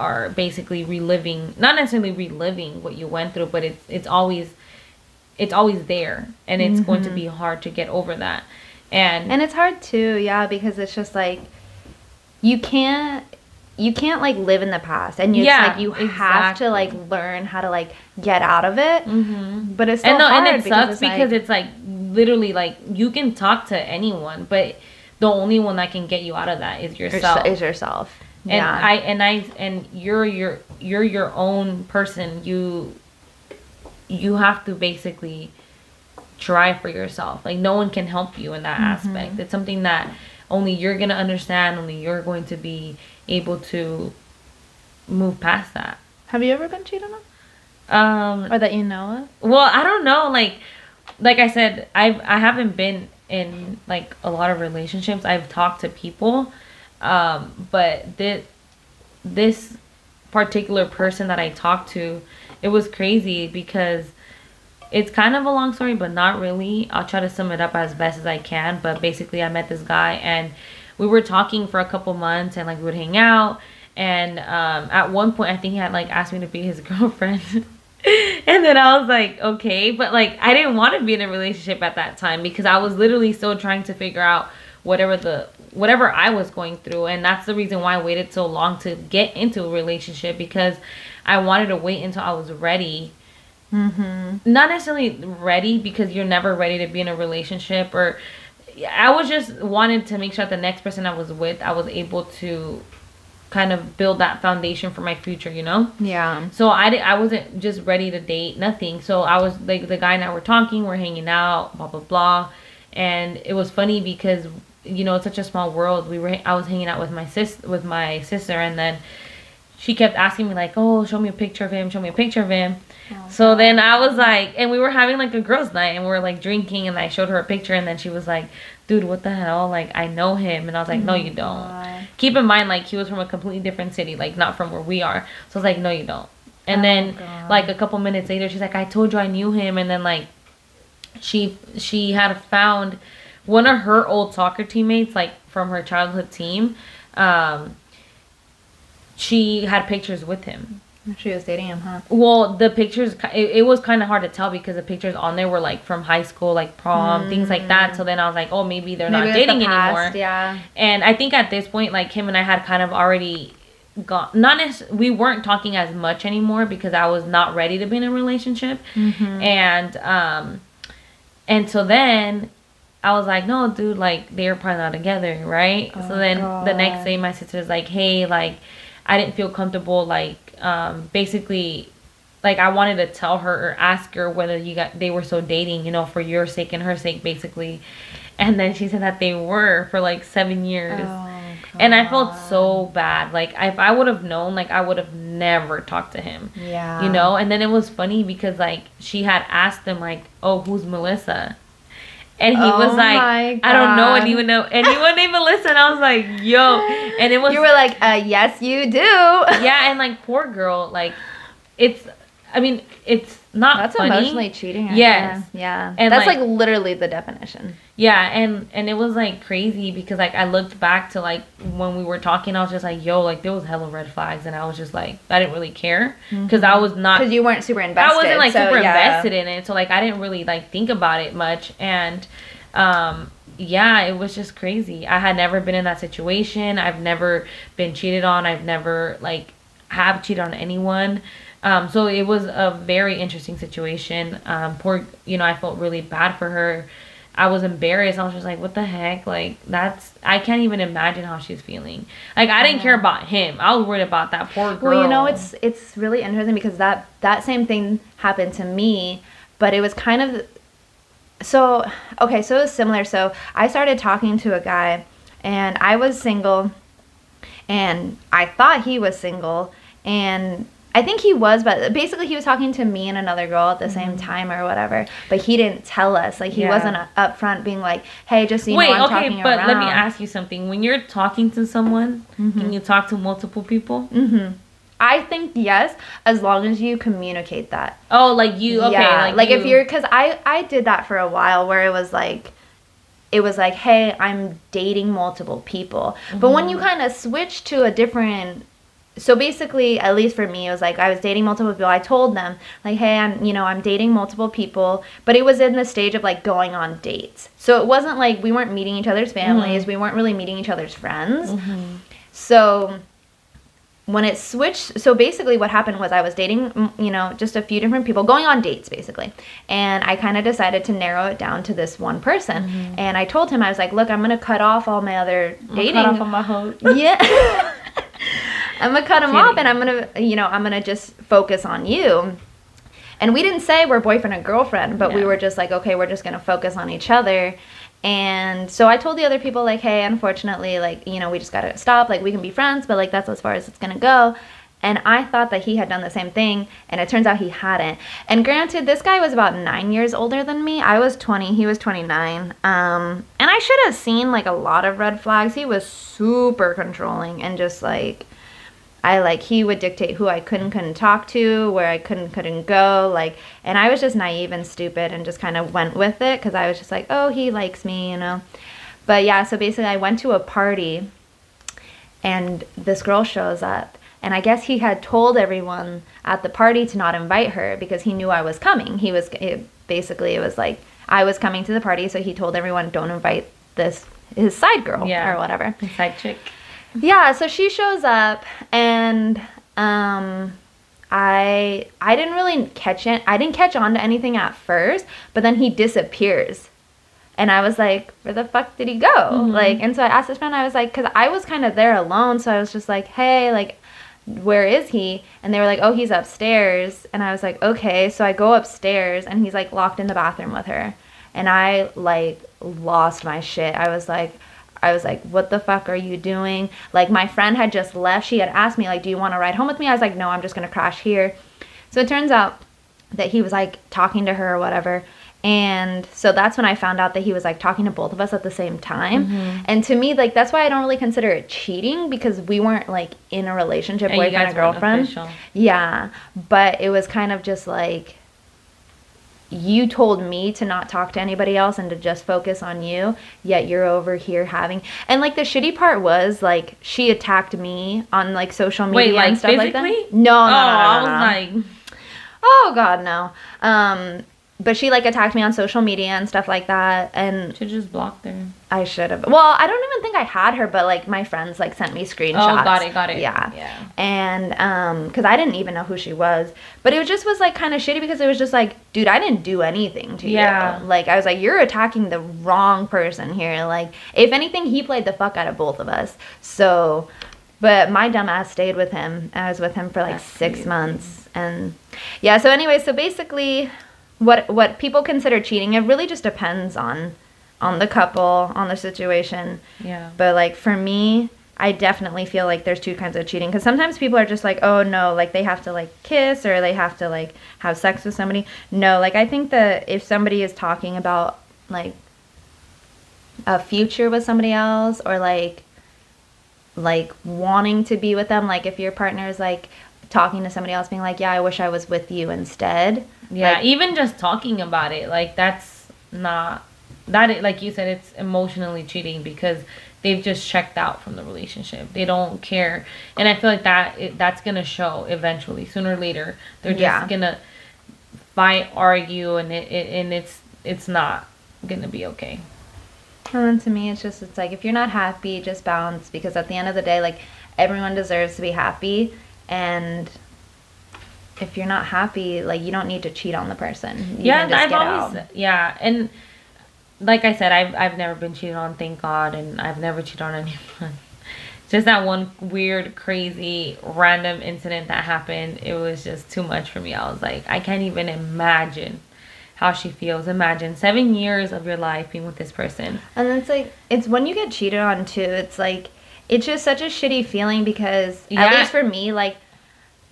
Speaker 2: are basically reliving not necessarily reliving what you went through but it's it's always it's always there and it's mm-hmm. going to mm-hmm. be hard to get over that and
Speaker 1: and it's hard too yeah because it's just like you can't you can't like live in the past and you yeah, like you exactly. have to like learn how to like get out of it mm-hmm. but it's still and, no, hard and
Speaker 2: it sucks because, it's, because like, it's like literally like you can talk to anyone but the only one that can get you out of that is yourself
Speaker 1: is yourself
Speaker 2: and yeah. i and i and you're your you're your own person. You you have to basically try for yourself. Like no one can help you in that mm-hmm. aspect. It's something that only you're gonna understand only you're going to be able to move past that.
Speaker 1: Have you ever been cheated on? Um or that you know
Speaker 2: of? well i don't know. Like like i said i've i haven't been in like a lot of relationships. I've talked to people um, but this this particular person that I talked to, it was crazy because it's kind of a long story, but not really. I'll try to sum it up as best as I can. But basically, I met this guy and we were talking for a couple months and like we would hang out. And um, at one point, I think he had like asked me to be his (laughs) girlfriend. and then I was like, okay. But like, I didn't want to be in a relationship at that time because I was literally still trying to figure out whatever the whatever I was going through and that's the reason why I waited so long to get into a relationship because I wanted to wait until I was ready mm-hmm. not necessarily ready because you're never ready to be in a relationship or I was just wanted to make sure that the next person I was with I was able to kind of build that foundation for my future, you know?
Speaker 1: Yeah.
Speaker 2: So I, I wasn't just ready to date, nothing. So I was like, the guy and I were talking, we're hanging out, blah, blah, blah. And it was funny because you know it's such a small world. We were i was hanging out with my sis with my sister and then she kept asking me like oh show me a picture of him show me a picture of him. Oh, so God. then i was like and we were having like a girls night and we were like drinking and i showed her a picture and then she was like dude what the hell? Like i know him. And i was like no oh you don't. God. keep in mind like he was from a completely different city like not from where we are. So i was like no you don't. And oh, then God. like a couple minutes later she's like i told you i knew him. And then like she she had found one of her old soccer teammates, like from her childhood team, um, she had pictures with him.
Speaker 1: She was dating him, huh?
Speaker 2: Well, the pictures, it, it was kind of hard to tell because the pictures on there were like from high school, like prom, things like that. So then I was like, oh, maybe they're not
Speaker 1: Mm. Maybe was
Speaker 2: dating
Speaker 1: the past,
Speaker 2: anymore.
Speaker 1: Yeah.
Speaker 2: And I think at this point, like him and I had kind of already gone. Not as we weren't talking as much anymore because I was not ready to be in a relationship.
Speaker 1: Mm-hmm.
Speaker 2: And um, and so then I was like, no, dude, like they're probably not together, right?
Speaker 1: Oh,
Speaker 2: so then the next day, my sister was like, hey, like I didn't feel comfortable, like um, basically. Like I wanted to tell her or ask her whether you got they were still dating, you know, for your sake and her sake, basically. And then she said that they were for like seven years.
Speaker 1: Oh,
Speaker 2: And I felt so bad. Like if I would have known, like I would have never talked to him.
Speaker 1: Yeah.
Speaker 2: You know? And then it was funny because like she had asked him like, "Oh, who's Melissa?" And he
Speaker 1: Oh
Speaker 2: was like, "I don't know anyone know anyone named Melissa." And I was like, "Yo!" (laughs) And it was
Speaker 1: You were like, uh, yes, you do.
Speaker 2: yeah, and like poor girl, like it's. I mean, it's not
Speaker 1: That's
Speaker 2: funny.
Speaker 1: emotionally cheating. right
Speaker 2: Yes.
Speaker 1: there. Yeah.
Speaker 2: And,
Speaker 1: That's
Speaker 2: like-
Speaker 1: like, literally the definition.
Speaker 2: Yeah, and and it was like crazy because like I looked back to like when we were talking, I was just like, yo, like there was hella red flags, and I was just like, I didn't really care because I was not,
Speaker 1: Because you weren't super invested.
Speaker 2: I wasn't like
Speaker 1: so,
Speaker 2: super
Speaker 1: yeah.
Speaker 2: invested in it, so like I didn't really like think about it much, and um yeah, it was just crazy. I had never been in that situation. I've never been cheated on. I've never like have cheated on anyone. Um, so it was a very interesting situation. Um, poor, you know, I felt really bad for her. I was embarrassed. I was just like, what the heck? Like, that's, I can't even imagine how she's feeling. Like, I didn't care about him. I was worried about that poor girl.
Speaker 1: Well, you know, it's it's really interesting because that that same thing happened to me, but it was kind of so okay. So it was similar. So I started talking to a guy, and I was single, and I thought he was single, and I think he was, but basically he was talking to me and another girl at the same time or whatever. But he didn't tell us. Like he
Speaker 2: Yeah.
Speaker 1: wasn't upfront being like, "Hey, just so you
Speaker 2: Wait,
Speaker 1: know, I'm
Speaker 2: okay,
Speaker 1: talking
Speaker 2: but
Speaker 1: around."
Speaker 2: let me ask you something. When you're talking to someone,
Speaker 1: Mm-hmm.
Speaker 2: can you talk to multiple people?
Speaker 1: hmm I think yes, as long as you communicate that.
Speaker 2: Oh, like you, okay.
Speaker 1: yeah, like, if
Speaker 2: you-
Speaker 1: you're, because I I did that for a while where it was like, it was like, hey, I'm dating multiple people. But when you
Speaker 2: Mm-hmm.
Speaker 1: kind of switch to a different, so basically, at least for me, it was like I was dating multiple people. I told them like, hey, I'm you know I'm dating multiple people, but it was in the stage of like going on dates. So it wasn't like we weren't meeting each other's mm-hmm. families. We weren't really meeting each other's friends. Mm-hmm. So when it switched so basically what happened was i was dating you know just a few different people going on dates basically and i kind of decided to narrow it down to this one person mm-hmm. and i told him i was like look i'm gonna cut off all my other dating
Speaker 2: cut off my hoe. (laughs)
Speaker 1: yeah (laughs) i'm gonna cut him off and i'm gonna you know i'm gonna just focus on you. And we didn't say we're boyfriend and girlfriend but we were just like okay we're just gonna focus on each other. And so i told the other people like hey unfortunately like you know we just gotta stop like we can be friends but like that's as far as it's gonna go and i thought that he had done the same thing and it turns out he hadn't. And granted this guy was about nine years older than me. I was 20 he was 29 um, and i should have seen like a lot of red flags. He was super controlling and just like I like he would dictate who I could and couldn't talk to, where I could and couldn't go, like, and I was just naive and stupid and just kind of went with it because I was just like, oh, he likes me, you know. But yeah, so basically, I went to a party, and this girl shows up, and I guess he had told everyone at the party to not invite her because he knew I was coming. He was it, basically it was like I was coming to the party, so he told everyone don't invite this his side girl
Speaker 2: Yeah.
Speaker 1: or whatever.
Speaker 2: His Side chick.
Speaker 1: Yeah, so she shows up and um I I didn't really catch it. I didn't catch on to anything at first, but then he disappears. And I was like, where the fuck did he go? Like, and so I asked his friend, I was like, because I was kind of there alone. So I was just like, hey, like, where is he? And they were like, oh, he's upstairs. And I was like, okay. So I go upstairs and he's like locked in the bathroom with her. And I like lost my shit. I was like, I was like, what the fuck are you doing? Like, my friend had just left. She had asked me, like, do you want to ride home with me? I was like, no, I'm just going to crash here. So it turns out that he was like talking to her or whatever. And so that's when I found out that he was like talking to both of us at the same time.
Speaker 2: Mm-hmm.
Speaker 1: And to me, like, that's why I don't really consider it cheating because we weren't like in a relationship,
Speaker 2: you
Speaker 1: boyfriend and girlfriend. Yeah. But it was kind of just like, you told me to not talk to anybody else and to just focus on you yet you're over here having and like the shitty part was like she attacked me on like social media
Speaker 2: Wait, like
Speaker 1: and stuff like that no no,
Speaker 2: oh,
Speaker 1: no, no,
Speaker 2: I
Speaker 1: no,
Speaker 2: was like,
Speaker 1: oh god no um but she like attacked me on social media and stuff like that and
Speaker 2: should just blocked her.
Speaker 1: i should have well i don't even think i had her but like my friends like sent me screenshots
Speaker 2: Oh, got it, got it.
Speaker 1: yeah
Speaker 2: yeah.
Speaker 1: and um because i didn't even know who she was but it just was like kind of shitty because it was just like dude i didn't do anything to
Speaker 2: Yeah.
Speaker 1: you like i was like you're attacking the wrong person here like if anything he played the fuck out of both of us so but my dumb ass stayed with him i was with him for like
Speaker 2: That's
Speaker 1: six
Speaker 2: crazy.
Speaker 1: months and yeah so anyway so basically what what people consider cheating it really just depends on on the couple on the situation
Speaker 2: Yeah.
Speaker 1: but like for me, I definitely feel like there's two kinds of cheating because sometimes people are just like, oh no, like they have to like kiss or they have to like have sex with somebody. No, like I think that if somebody is talking about like a future with somebody else or like like wanting to be with them, like if your partner is like talking to somebody else being like, yeah, I wish I was with you instead.
Speaker 2: Yeah,
Speaker 1: Like-
Speaker 2: even just talking about it, like that's not that. It, like you said, it's emotionally cheating because they've just checked out from the relationship. They don't care, and I feel like that it, that's gonna show eventually, sooner or later. They're just
Speaker 1: Yeah.
Speaker 2: gonna fight, argue, and it, it and it's it's not gonna be okay.
Speaker 1: And then to me, it's just, it's like, if you're not happy, just bounce because at the end of the day, like, everyone deserves to be happy. And if you're not happy, like, you don't need to cheat on the person. You
Speaker 2: yeah, I've always
Speaker 1: out.
Speaker 2: yeah, and like I said, I've I've never been cheated on, thank God, and I've never cheated on (laughs) anyone. Just that one weird, crazy, random incident that happened. It was just too much for me. I was like, I can't even imagine how she feels. Imagine seven years of your life being with this person.
Speaker 1: And it's like, it's when you get cheated on, too, it's like, it's just such a shitty feeling because,
Speaker 2: Yeah.
Speaker 1: at least for me, like,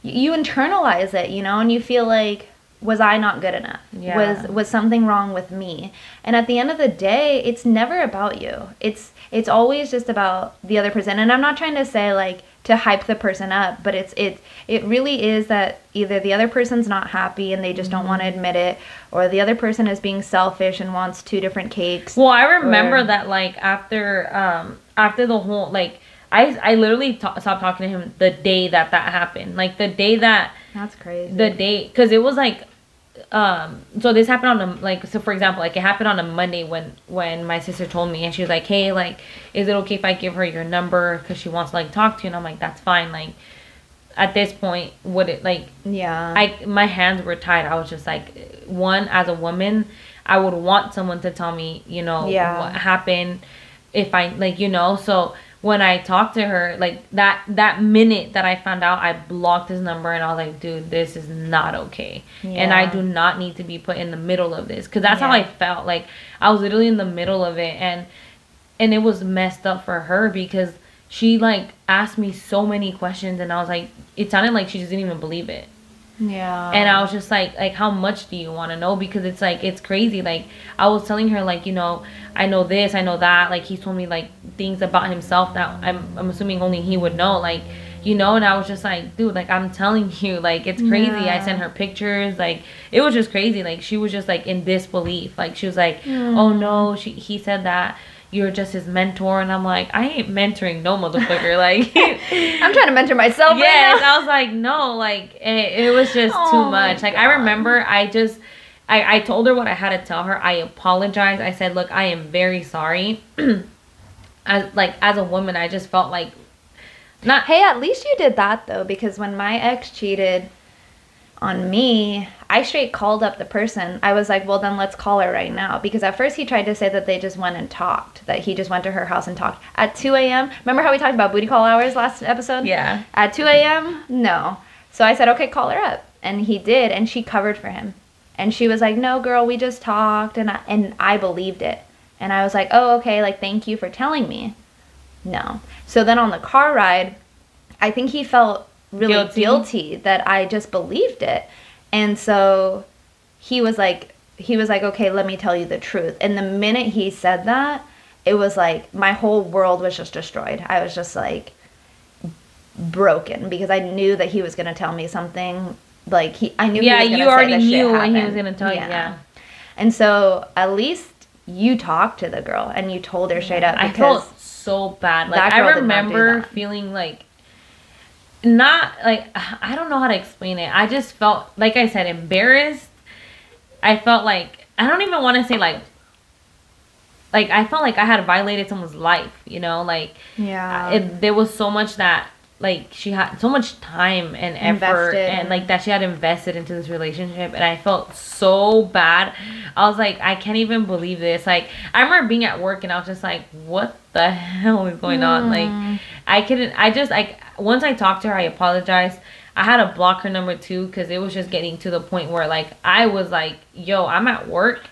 Speaker 1: you internalize it, you know, and you feel like, was I not good enough?
Speaker 2: Yeah.
Speaker 1: Was was something wrong with me? And at the end of the day, it's never about you. It's it's always just about the other person. And I'm not trying to say like to hype the person up, but it's it it really is that either the other person's not happy and they just don't want to
Speaker 2: Mm-hmm.
Speaker 1: admit it, or the other person is being selfish and wants two different cakes.
Speaker 2: Well, I remember
Speaker 1: Or-
Speaker 2: that like after um after the whole like I I literally ta- stopped talking to him the day that that happened. Like the day that
Speaker 1: That's crazy.
Speaker 2: the day because it was like um so this happened on a like so for example like it happened on a monday when when my sister told me and she was like hey like is it okay if i give her your number because she wants to like talk to you and i'm like that's fine like at this point would it like
Speaker 1: yeah.
Speaker 2: I my hands were tied. I was just like one as a woman, I would want someone to tell me, you know,
Speaker 1: Yeah.
Speaker 2: what happened if I like, you know, so when I talked to her, like that that minute that I found out, I blocked his number and I was like, dude, this is not okay. And I do not need to be put in the middle of this cuz that's how I felt. Like I was literally in the middle of it and and it was messed up for her because she like asked me so many questions and I was like it sounded like she just didn't even believe it
Speaker 1: yeah.
Speaker 2: and I was just like, like, how much do you want to know? Because it's like, it's crazy. Like, I was telling her, like, you know, I know this, I know that. Like, he told me like things about himself that I'm, I'm assuming only he would know. Like, you know, and I was just like, dude, like, I'm telling you, (laughs) like, it's crazy. I sent her pictures, like, it was just crazy. Like, she was just like in disbelief. Like, she was like,
Speaker 1: Mm.
Speaker 2: oh no, she, he said that. You're just his mentor, and I'm like, I ain't mentoring no motherfucker. (laughs) Like, (laughs)
Speaker 1: I'm trying to mentor myself
Speaker 2: yes,
Speaker 1: right.
Speaker 2: I was like, no, like it, it was just
Speaker 1: Oh
Speaker 2: too much. Like I remember, I just, I, I told her what I had to tell her. I apologized. I said, look, I am very sorry. (clears throat) as like as a woman, I just felt like, not
Speaker 1: Hey, at least you did that though, because when my ex cheated on me, I straight called up the person. I was like, well, then let's call her right now. Because at first he tried to say that they just went and talked, that he just went to her house and talked. At 2 a.m., remember how we talked about booty call hours last episode?
Speaker 2: yeah.
Speaker 1: At 2 a.m., no. So I said, okay, call her up. And he did, and she covered for him. And she was like, no, girl, we just talked. And I, and I believed it. And I was like, oh, okay, like, thank you for telling me. No. So then on the car ride, I think he felt really
Speaker 2: Guilty.
Speaker 1: guilty, that I just believed it. And so he was like, he was like, okay, let me tell you the truth. And the minute he said that, it was like my whole world was just destroyed. I was just like broken because I knew that he was going to tell me something like he I knew he
Speaker 2: Yeah,
Speaker 1: was
Speaker 2: you already knew what he was gonna tell you, yeah.
Speaker 1: And so at least you talked to the girl and you told her straight up
Speaker 2: I felt so bad. Like I
Speaker 1: girl did not do
Speaker 2: remember feeling like not like I don't know how to explain it. I just felt like I said embarrassed. I felt like I don't even want to say like like I felt like I had violated someone's life, you know, like
Speaker 1: yeah.
Speaker 2: it, there was so much that like she had so much time and effort
Speaker 1: Invested.
Speaker 2: and like that she had invested into this relationship and I felt so bad. I was like I can't even believe this. Like I remember being at work and I was just like what the (laughs) hell is going on? Hmm. Like I couldn't I just like once I talked to her I apologized. I had to block her number 2 cuz it was just getting to the point where like I was like yo, I'm at work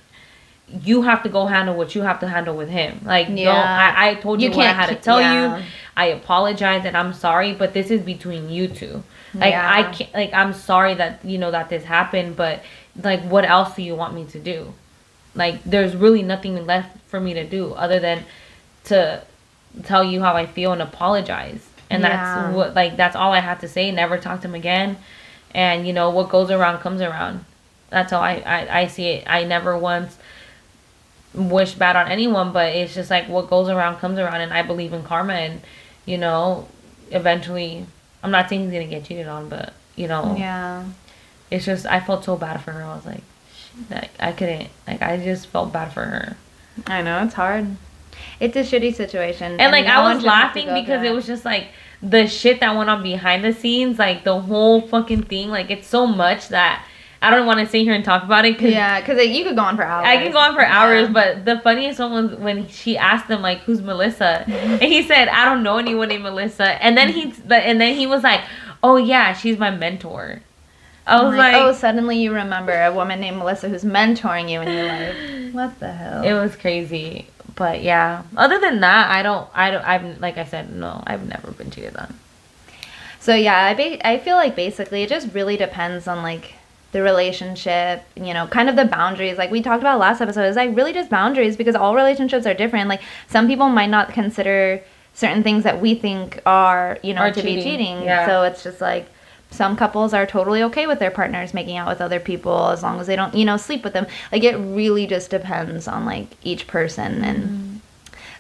Speaker 2: you have to go handle what you have to handle with him. Like,
Speaker 1: Yeah.
Speaker 2: I, I told you,
Speaker 1: You
Speaker 2: what I had to tell
Speaker 1: yeah.
Speaker 2: you. I apologize and I'm sorry, but this is between you two. Like,
Speaker 1: Yeah.
Speaker 2: I can't, like, I'm sorry that, you know, that this happened, but, like, what else do you want me to do? Like, there's really nothing left for me to do other than to tell you how I feel and apologize. And that's what, like, that's all I had to say. Never talk to him again. And, you know, what goes around comes around. That's how I, I, I see it. I never once wish bad on anyone, but it's just like what goes around comes around, and I believe in karma, and you know, eventually, I'm not saying he's gonna get cheated on, but you know,
Speaker 1: yeah.
Speaker 2: it's just I felt so bad for her. I was like, like I couldn't, like I just felt bad for her,
Speaker 1: I know it's hard. It's a shitty situation.
Speaker 2: and like
Speaker 1: no
Speaker 2: I was
Speaker 1: should have to
Speaker 2: laughing because it was just like the shit that went on behind the scenes, like the whole fucking thing, like it's so much that I don't want to sit here and talk about it. Cause
Speaker 1: Yeah, because you could go on for hours.
Speaker 2: I can go on for hours,
Speaker 1: Yeah.
Speaker 2: but the funniest one was when she asked him like, "Who's Melissa?" Mm-hmm. and he said, "I don't know anyone named Melissa." And then he, mm-hmm. and then he was like, "Oh yeah, she's my mentor." I was like,
Speaker 1: oh, suddenly you remember a woman named Melissa who's mentoring you, and you're like, what the hell?
Speaker 2: it was crazy. But yeah, other than that, I don't, I don't, I've like I said, no, I've never been cheated on.
Speaker 1: So yeah, I ba- I feel like basically it just really depends on like the relationship, you know, kind of the boundaries. Like we talked about last episode, is like really just boundaries because all relationships are different. Like some people might not consider certain things that we think are, you know,
Speaker 2: Are
Speaker 1: to be
Speaker 2: cheating,
Speaker 1: cheating.
Speaker 2: yeah.
Speaker 1: So it's just like some couples are totally okay with their partners making out with other people as long as they don't, you know, sleep with them. Like it really just depends on like each person and mm-hmm.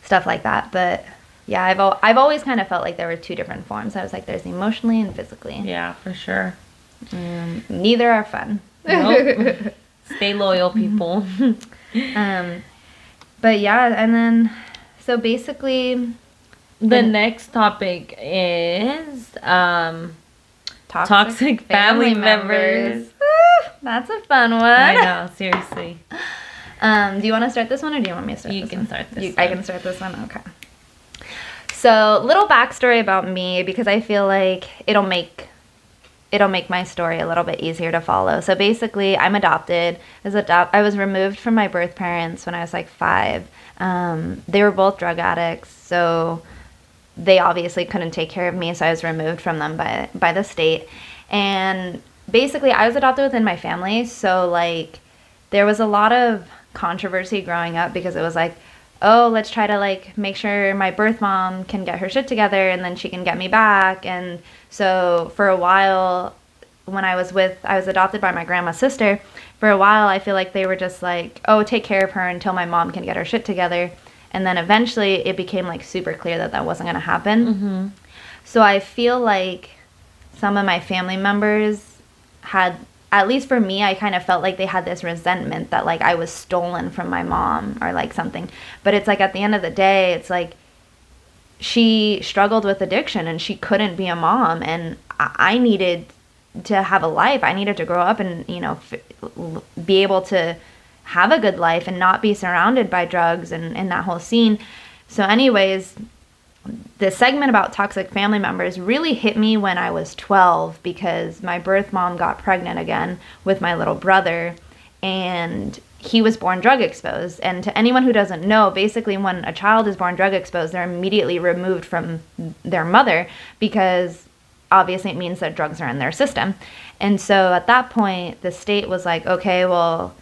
Speaker 1: stuff like that. But yeah, I've al- I've always kind of felt like there were two different forms. I was like, there's emotionally and physically.
Speaker 2: Yeah, for sure.
Speaker 1: Mm, neither are fun. (laughs)
Speaker 2: Nope. Stay loyal, people. (laughs)
Speaker 1: um, but yeah, and then so basically,
Speaker 2: the
Speaker 1: And-
Speaker 2: next topic is um
Speaker 1: toxic,
Speaker 2: toxic family members.
Speaker 1: Ah, That's a fun one.
Speaker 2: I know, seriously.
Speaker 1: Um, do you want to start this one, or do you want me to start?
Speaker 2: You
Speaker 1: this
Speaker 2: can
Speaker 1: one?
Speaker 2: start this
Speaker 1: You- I can start this one. Okay. So, little backstory about me because I feel like it'll make it'll make my story a little bit easier to follow. So basically, I'm adopted. As adopt, I was removed from my birth parents when I was like five. Um, they were both drug addicts, so they obviously couldn't take care of me, so I was removed from them by by the state. And basically, I was adopted within my family, so like there was a lot of controversy growing up because it was like, oh, let's try to like make sure my birth mom can get her shit together and then she can get me back. And so for a while, when I was with, I was adopted by my grandma's sister. For a while, I feel like they were just like, oh, take care of her until my mom can get her shit together. And then eventually it became like super clear that that wasn't going to happen.
Speaker 2: Mm-hmm.
Speaker 1: So I feel like some of my family members had at least for me I kind of felt like they had this resentment that like I was stolen from my mom or like something. But it's like at the end of the day it's like she struggled with addiction and she couldn't be a mom and I needed to have a life. I needed to grow up and, you know, f- be able to have a good life and not be surrounded by drugs and, and that whole scene. So anyways, the segment about toxic family members really hit me when I was 12 because my birth mom got pregnant again with my little brother and he was born drug exposed. And to anyone who doesn't know, basically, when a child is born drug exposed, they're immediately removed from their mother because obviously it means that drugs are in their system. And so at that point, the state was like, okay, well,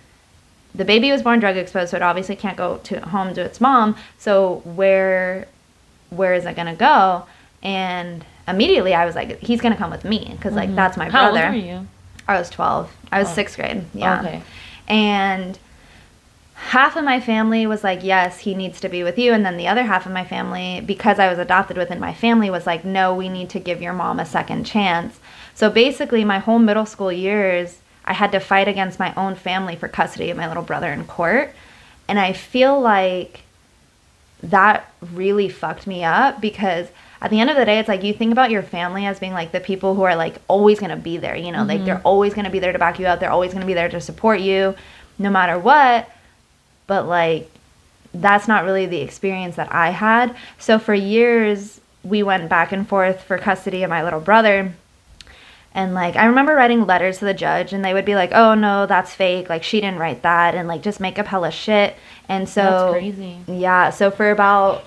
Speaker 1: the baby was born drug exposed, so it obviously can't go to home to its mom. So where where is it gonna go? And immediately I was like, he's gonna come with me because like mm-hmm. that's my
Speaker 2: How
Speaker 1: brother.
Speaker 2: old are you?
Speaker 1: I was twelve. I was
Speaker 2: Oh.
Speaker 1: sixth grade. Yeah.
Speaker 2: Okay.
Speaker 1: And half of my family was like, yes, he needs to be with you. And then the other half of my family, because I was adopted within my family, was like, no, we need to give your mom a second chance. So basically, my whole middle school years, I had to fight against my own family for custody of my little brother in court. And I feel like that really fucked me up because at the end of the day, it's like you think about your family as being like the people who are like always going to be there, you know, mm-hmm. like they're always going to be there to back you up. They're always going to be there to support you no matter what. But like, that's not really the experience that I had. So for years, we went back and forth for custody of my little brother. And like, I remember writing letters to the judge, and they would be like, oh no, that's fake. Like, she didn't write that. And like, just make up hella shit. And so,
Speaker 2: that's crazy.
Speaker 1: Yeah. So for about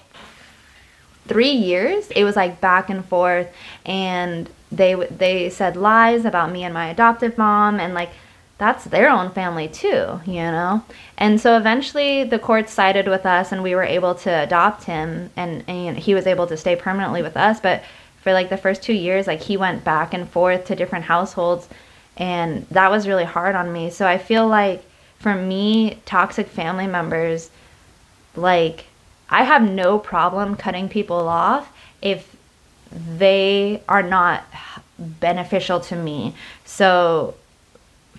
Speaker 1: three years, it was like back and forth. And they, they said lies about me and my adoptive mom. And like, that's their own family too, you know? And so eventually the court sided with us and we were able to adopt him and, and he was able to stay permanently with us. But for like the first two years, like he went back and forth to different households and that was really hard on me. So I feel like for me, toxic family members, like I have no problem cutting people off if they are not beneficial to me. So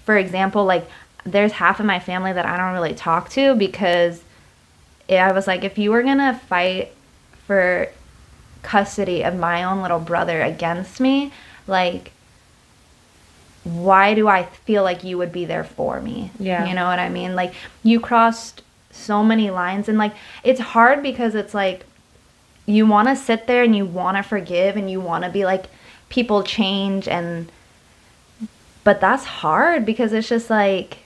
Speaker 1: for example, like there's half of my family that I don't really talk to because I was like, if you were gonna fight for custody of my own little brother against me, like, why do I feel like you would be there for me?
Speaker 2: Yeah.
Speaker 1: You know what I mean? Like, you crossed so many lines, and like, it's hard because it's like, you want to sit there and you want to forgive and you want to be like, people change and but that's hard because it's just like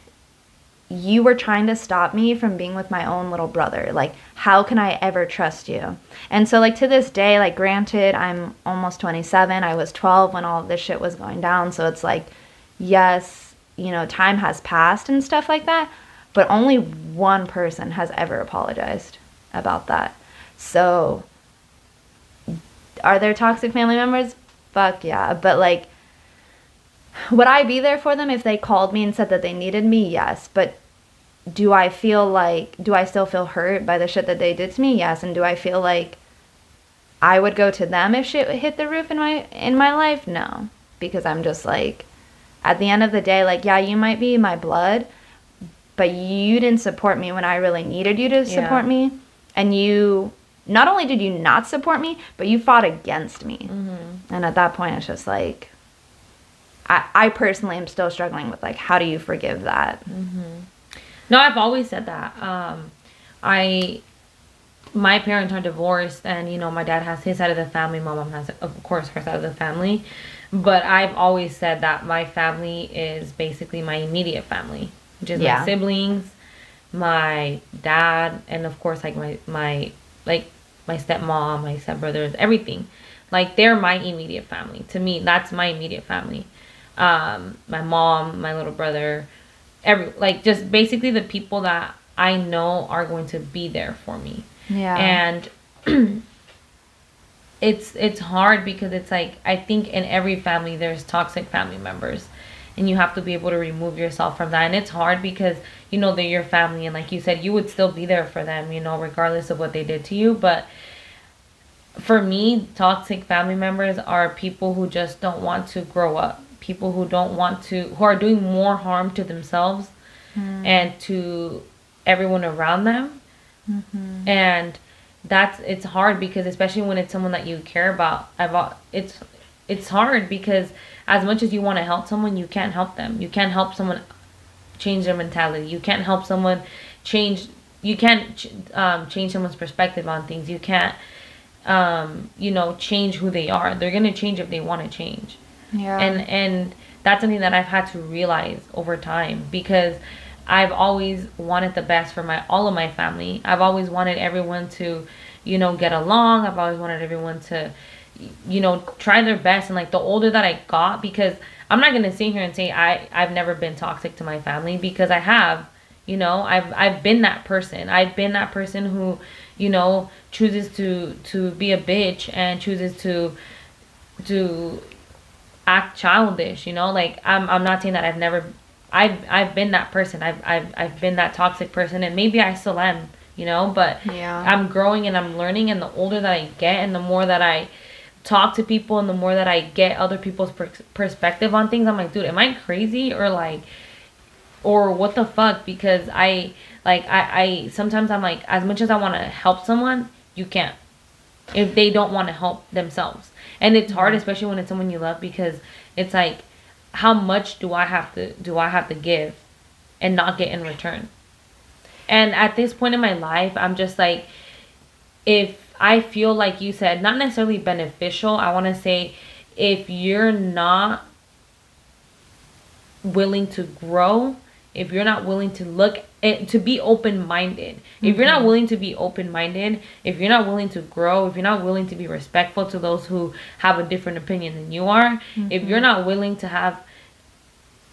Speaker 1: you were trying to stop me from being with my own little brother. Like, how can I ever trust you? And so, like, to this day, like, granted, I'm almost 27. I was 12 when all of this shit was going down. So it's like, yes, you know, time has passed and stuff like that. But only one person has ever apologized about that. So, are there toxic family members? Fuck yeah. But, like, would I be there for them if they called me and said that they needed me? Yes. But do I feel like, do I still feel hurt by the shit that they did to me? Yes. And do I feel like I would go to them if shit hit the roof in my in my life? No, because I'm just like, at the end of the day, like yeah, you might be my blood, but you didn't support me when I really needed you to support yeah. me, and you not only did you not support me, but you fought against me, mm-hmm. and at that point, it's just like I, I personally am still struggling with like how do you forgive that
Speaker 2: mm-hmm. No i've always said that. Um i my parents are divorced and you know my dad has his side of the family my mom has of course her side of the family. But i've always said that my family is basically my immediate family which is yeah. my siblings my dad and of course like my my like my stepmom my stepbrothers everything. Like they're my immediate family. To me that's my immediate family. Um, my mom, my little brother, every like just basically the people that I know are going to be there for me.
Speaker 1: Yeah.
Speaker 2: And (clears throat) it's it's hard because it's like I think in every family there's toxic family members and you have to be able to remove yourself from that and it's hard because you know they're your family and like you said you would still be there for them you know regardless of what they did to you but for me toxic family members are people who just don't want to grow up people who don't want to who are doing more harm to themselves mm. and to everyone around them. Mm-hmm. and that's it's hard because especially when it's someone that you care about I've, it's it's hard because as much as you want to help someone you can't help them. You can't help someone change their mentality. You can't help someone change you can't um, change someone's perspective on things. You can't um, you know change who they are. They're gonna change if they want to change
Speaker 1: yeah.
Speaker 2: And and that's something that I've had to realize over time because I've always wanted the best for my all of my family. I've always wanted everyone to, you know, get along. I've always wanted everyone to you know, try their best and like the older that I got because I'm not going to sit here and say I I've never been toxic to my family because I have. You know, I've I've been that person. I've been that person who, you know, chooses to to be a bitch and chooses to to act childish, you know? Like I'm I'm not saying that I've never I've I've been that person. I've I've I've been that toxic person, and maybe I still am. You know, but
Speaker 1: Yeah.
Speaker 2: I'm growing and I'm learning, and the older that I get, and the more that I talk to people, and the more that I get other people's per- perspective on things, I'm like, dude, am I crazy or like, or what the fuck? Because I like I I sometimes I'm like, as much as I want to help someone, you can't if they don't want to help themselves. And it's hard, especially when it's someone you love, because it's like, how much do I have to do I have to give, and not get in return? And at this point in my life, I'm just like, if I feel like you said, not necessarily beneficial, I want to say, if you're not willing to grow, if you're not willing to look it, to be open minded, if you're not mm-hmm. willing to be open minded, if you're not willing to grow, if you're not willing to be respectful to those who have a different opinion than you are, if mm-hmm. you're not willing to have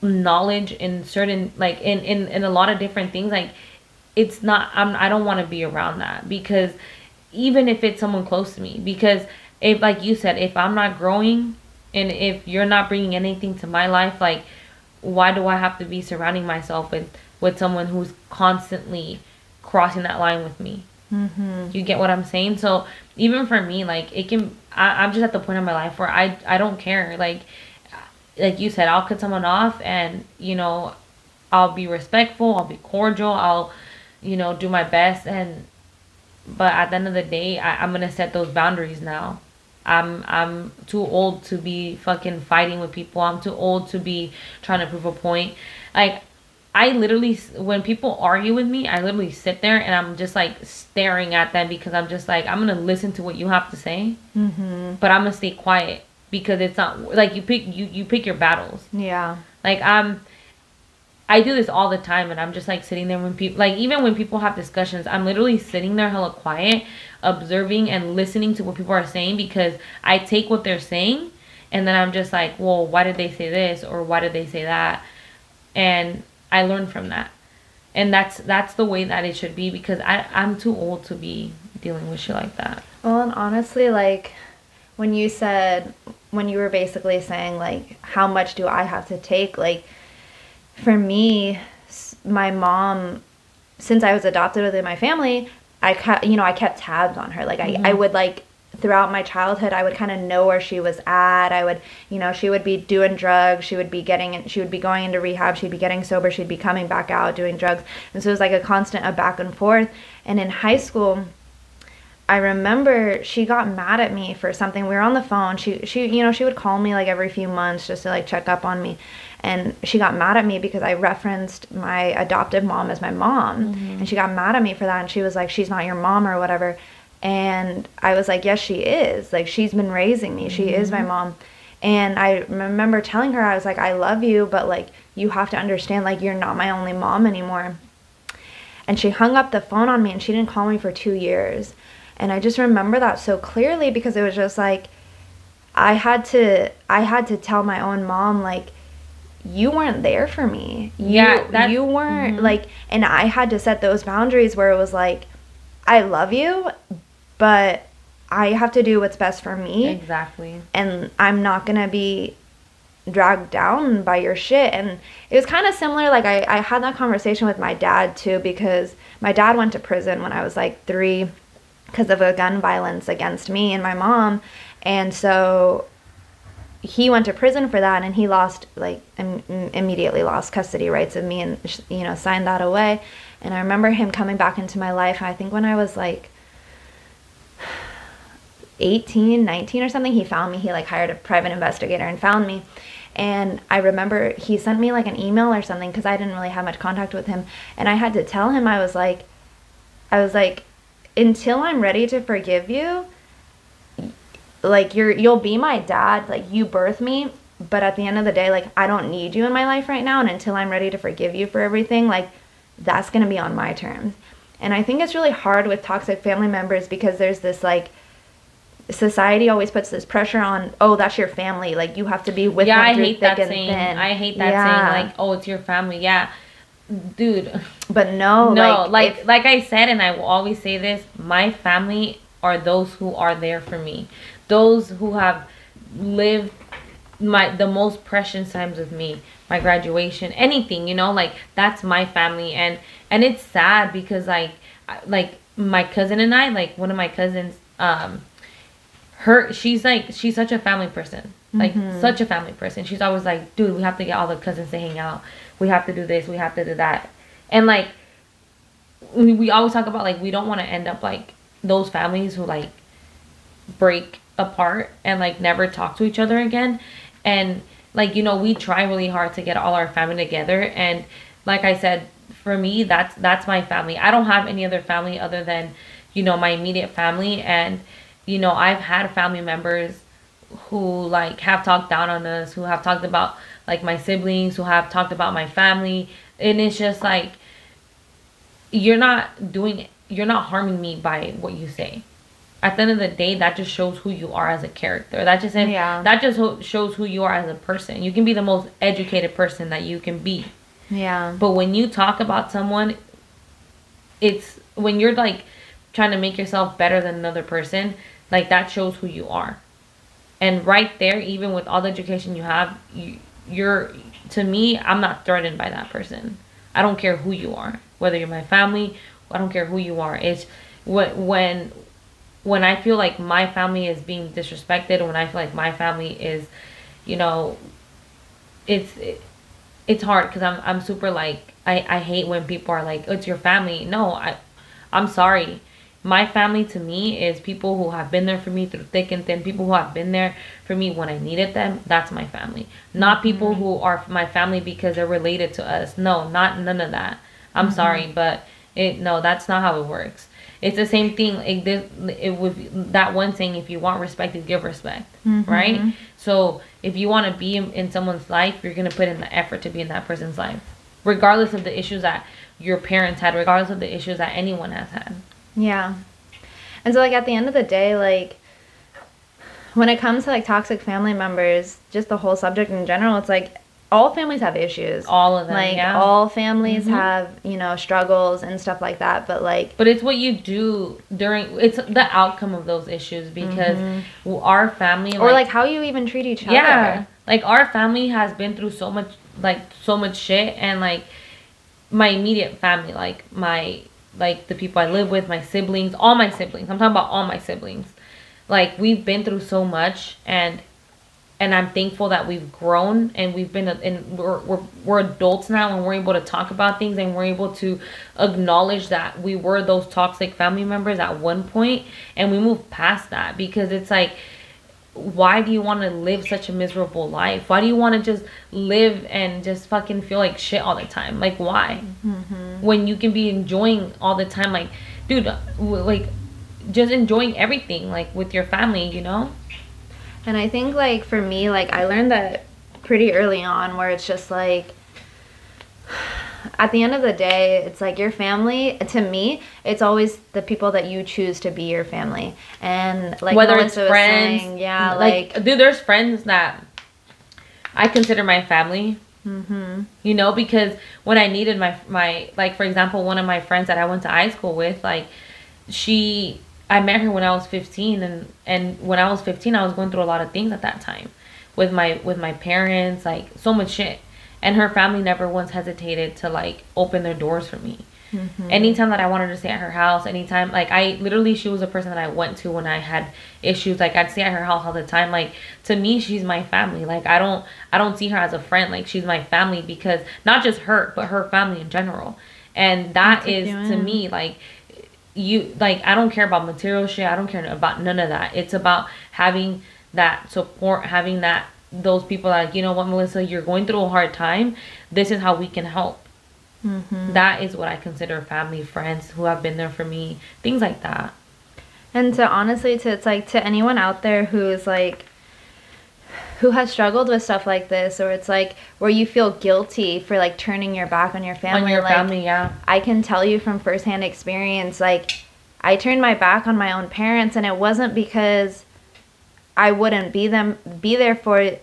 Speaker 2: knowledge in certain like in in, in a lot of different things like it's not I'm I don't want to be around that because even if it's someone close to me because if like you said if I'm not growing and if you're not bringing anything to my life like why do I have to be surrounding myself with with someone who's constantly crossing that line with me
Speaker 1: Mm-hmm.
Speaker 2: you get what I'm saying? So even for me, like it can, I, I'm just at the point in my life where I, I don't care. Like, like you said, I'll cut someone off, and you know, I'll be respectful. I'll be cordial. I'll, you know, do my best. And, but at the end of the day, I, I'm gonna set those boundaries now. I'm I'm too old to be fucking fighting with people. I'm too old to be trying to prove a point. Like I literally, when people argue with me, I literally sit there and I'm just like staring at them because I'm just like, I'm gonna listen to what you have to say,
Speaker 1: Mm-hmm.
Speaker 2: but I'm gonna stay quiet because it's not like you pick you you pick your battles.
Speaker 1: Yeah.
Speaker 2: Like I'm, I do this all the time, and I'm just like sitting there when people like even when people have discussions, I'm literally sitting there hella quiet, observing and listening to what people are saying because I take what they're saying, and then I'm just like, well, why did they say this or why did they say that, and I learned from that, and that's that's the way that it should be because I I'm too old to be dealing with shit like that.
Speaker 1: Well, and honestly, like when you said, when you were basically saying, like, how much do I have to take? Like, for me, my mom, since I was adopted within my family, I kept, you know, I kept tabs on her. Like, I, I mm-hmm. would, like, throughout my childhood, I would kind of know where she was at. I would, you know, she would be doing drugs. She would be getting, she would be going into rehab. She'd be getting sober. She'd be coming back out doing drugs. And so it was like a constant a back and forth. And in high school, I remember she got mad at me for something. We were on the phone. She she you know, she would call me like every few months just to like check up on me. And she got mad at me because I referenced my adoptive mom as my mom. Mm-hmm. And she got mad at me for that and she was like she's not your mom or whatever. And I was like, "Yes, she is. Like she's been raising me. She is my mom." And I remember telling her I was like, "I love you, but like you have to understand like you're not my only mom anymore." and she hung up the phone on me and she didn't call me for two years and i just remember that so clearly because it was just like i had to i had to tell my own mom like you weren't there for me you,
Speaker 2: Yeah, that-
Speaker 1: you weren't
Speaker 2: mhm.
Speaker 1: like and i had to set those boundaries where it was like i love you but i have to do what's best for me
Speaker 2: Exactly.
Speaker 1: and I'm not gonna be dragged down by your shit. And it was kind of similar. Like I, I had that conversation with my dad too because my dad went to prison when I was like three because of a gun violence against me and my mom, and so he went to prison for that and he lost like Im- immediately lost custody rights of me and you know signed that away and i remember him coming back into my life i think when i was like 18 19 or something he found me. He like hired a private investigator and found me. And i remember he sent me like an email or something because i didn't really have much contact with him. And i had to tell him i was like i was like until i'm ready to forgive you like you're you'll be my dad. Like you birth me. But at the end of the day like i don't need you in my life right now. And until i'm ready to forgive you for everything like that's going to be on my terms. And i think it's really hard with toxic family members because there's this like society always puts this pressure on oh that's your family like you have to be with
Speaker 2: yeah,
Speaker 1: them
Speaker 2: I hate that saying.
Speaker 1: thin
Speaker 2: I hate that
Speaker 1: Yeah.
Speaker 2: saying like, oh, it's your family. Yeah, dude.
Speaker 1: but no
Speaker 2: no,
Speaker 1: like,
Speaker 2: like
Speaker 1: if-
Speaker 2: like I said, and I will always say this: my family are those who are there for me, those who have lived my the most precious times with me my graduation anything you know like that's my family and and it's sad because like like my cousin and i like one of my cousins um her she's like she's such a family person. Like mm-hmm. such a family person. She's always like dude we have to get all the cousins to hang out. We have to do this. We have to do that. And like we, we always talk about like we don't want to end up like those families who like break apart and like never talk to each other again. And like you know we try really hard to get all our family together. And like i said for me that's that's my family. I don't have any other family other than you know my immediate family. And you know i've had family members who like have talked down on us who have talked about like my siblings who have talked about my family and it's just like you're not doing it. you're not harming me by what you say at the end of the day that just shows who you are as a character that just
Speaker 1: Yeah.
Speaker 2: that just shows who you are as a person you can be the most educated person that you can be
Speaker 1: Yeah.
Speaker 2: but when you talk about someone it's when you're like trying to make yourself better than another person like that shows who you are and right there even with all the education you have you, you're to me i'm not threatened by that person i don't care who you are whether you're my family i don't care who you are it's when when when i feel like my family is being disrespected when i feel like my family is you know it's it, it's hard because I'm I'm super like I I hate when people are like it's your family. No, I I'm sorry. My family to me is people who have been there for me through thick and thin. People who have been there for me when I needed them. That's my family. Not mm-hmm. people who are my family because they're related to us. No, not none of that. I'm mm-hmm. sorry, but it no, that's not how it works. It's the same thing. Like this, it would that one saying: if you want respect, you give respect, mm-hmm. right? So if you want to be in, in someone's life, you're gonna put in the effort to be in that person's life, regardless of the issues that your parents had, regardless of the issues that anyone has had.
Speaker 1: Yeah. And so like at the end of the day, like when it comes to like toxic family members, just the whole subject in general, it's like all families have issues.
Speaker 2: All of them,
Speaker 1: like
Speaker 2: yeah.
Speaker 1: all families mm-hmm. have, you know, struggles and stuff like that, but like
Speaker 2: But it's what you do during. It's the outcome of those issues because mm-hmm. our family,
Speaker 1: or like how you even treat each other.
Speaker 2: yeah like our family has been through so much like so much shit and like my immediate family like my like the people i live with my siblings all my siblings. I'm talking about all my siblings. Like we've been through so much and and i'm thankful that we've grown and we've been and we're, we're, we're adults now and we're able to talk about things and we're able to acknowledge that we were those toxic family members at one point and we move past that because it's like why do you want to live such a miserable life? Why do you want to just live and just fucking feel like shit all the time? Like why? Mm-hmm. When you can be enjoying all the time, like, dude, like, just enjoying everything, like with your family, you know?
Speaker 1: And I think like for me, like I learned that pretty early on where it's just like at the end of the day, it's like your family, to me, it's always the people that you choose to be your family. And like
Speaker 2: Whether
Speaker 1: Melissa
Speaker 2: it's friends,
Speaker 1: saying, yeah, like,
Speaker 2: dude, there's friends that I consider my family.
Speaker 1: mhm.
Speaker 2: you know because when i needed my my like for example one of my friends that i went to high school with like she i met her when i was 15 and and when i was 15 i was going through a lot of things at that time with my with my parents like so much shit and her family never once hesitated to like open their doors for me. Anytime that i wanted to stay at her house anytime like i literally she was a person that i went to when i had issues. Like i'd stay at her house all the time. Like to me she's my family. Like i don't i don't see her as a friend. Like she's my family because not just her but her family in general. And that
Speaker 1: That's
Speaker 2: is to me like you like i don't care about material shit. I don't care about none of that. It's about having that support having that those people like you know what melissa you're going through a hard time. This is how we can help. Mm-hmm. That is what i consider family friends who have been there for me things like that.
Speaker 1: And to honestly, to it's like to anyone out there who's like, who has struggled with stuff like this, or it's like where you feel guilty for like turning your back on your family.
Speaker 2: on your
Speaker 1: like,
Speaker 2: family yeah.
Speaker 1: I can tell you from firsthand experience, like I turned my back on my own parents, and it wasn't because I wouldn't be them be there for.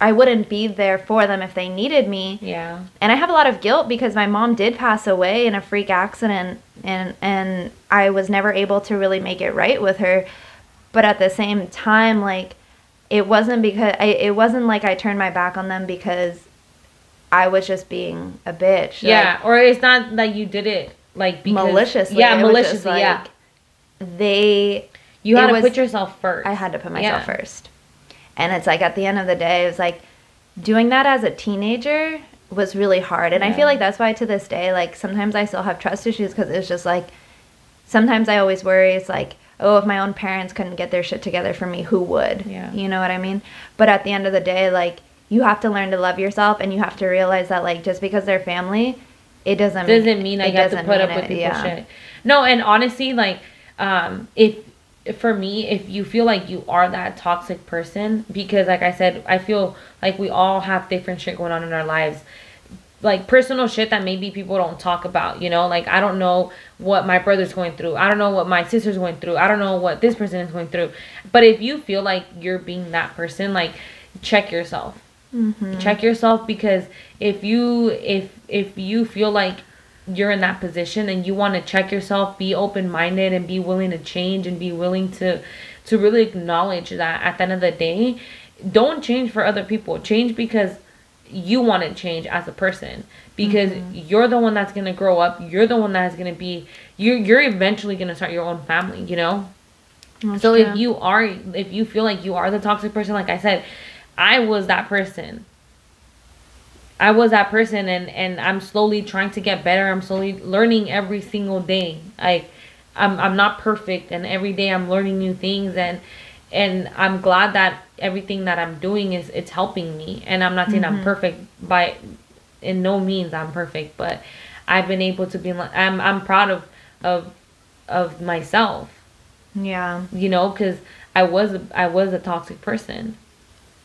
Speaker 1: I wouldn't be there for them if they needed me.
Speaker 2: yeah
Speaker 1: And I have a lot of guilt because my mom did pass away in a freak accident and and I was never able to really make it right with her. But at the same time like it wasn't because I, it wasn't like I turned my back on them because I was just being a bitch.
Speaker 2: yeah, or it's not that you did it like because,
Speaker 1: maliciously.
Speaker 2: Yeah, maliciously.
Speaker 1: like,
Speaker 2: yeah,
Speaker 1: They
Speaker 2: you
Speaker 1: it
Speaker 2: had to
Speaker 1: was-
Speaker 2: put yourself first.
Speaker 1: I had to put myself
Speaker 2: Yeah.
Speaker 1: first. And it's like at the end of the day, it was like doing that as a teenager was really hard. And I feel like that's why to this day, like sometimes I still have trust issues because it's just like sometimes I always worry it's like, oh, if my own parents couldn't get their shit together for me, who would?
Speaker 2: Yeah.
Speaker 1: You know what I mean? But at the end of the day, like you have to learn to love yourself and you have to realize that like just because they're family, it doesn't
Speaker 2: doesn't mean I
Speaker 1: it
Speaker 2: have to put up
Speaker 1: mean
Speaker 2: with
Speaker 1: it,
Speaker 2: people's
Speaker 1: yeah.
Speaker 2: shit. No, and honestly, like, um, if for me, if you feel like you are that toxic person, because like I said, I feel like we all have different shit going on in our lives. Like personal shit that maybe people don't talk about, you know? Like I don't know what my brother's going through. I don't know what my sister's going through. I don't know what this person is going through. But if you feel like you're being that person, like check yourself
Speaker 1: Mm-hmm.
Speaker 2: check yourself because if you if if you feel like you're in that position and you want to check yourself be open-minded and be willing to change and be willing to to really acknowledge that at the end of the day don't change for other people. Change because you want to change as a person. Because mm-hmm. you're the one that's going to grow up you're the one that's going to be you're you're eventually going to start your own family you know?
Speaker 1: That's
Speaker 2: so
Speaker 1: true.
Speaker 2: if you are if you feel like you are the toxic person like i said i was that person i was that person and and i'm slowly trying to get better. I'm slowly learning every single day. Like i'm i'm not perfect and every day i'm learning new things and and i'm glad that everything that i'm doing is it's helping me. And i'm not saying i'm mm-hmm. perfect by in no means i'm perfect but i've been able to be i'm i'm proud of of of myself.
Speaker 1: Yeah.
Speaker 2: you know because i was i was a toxic person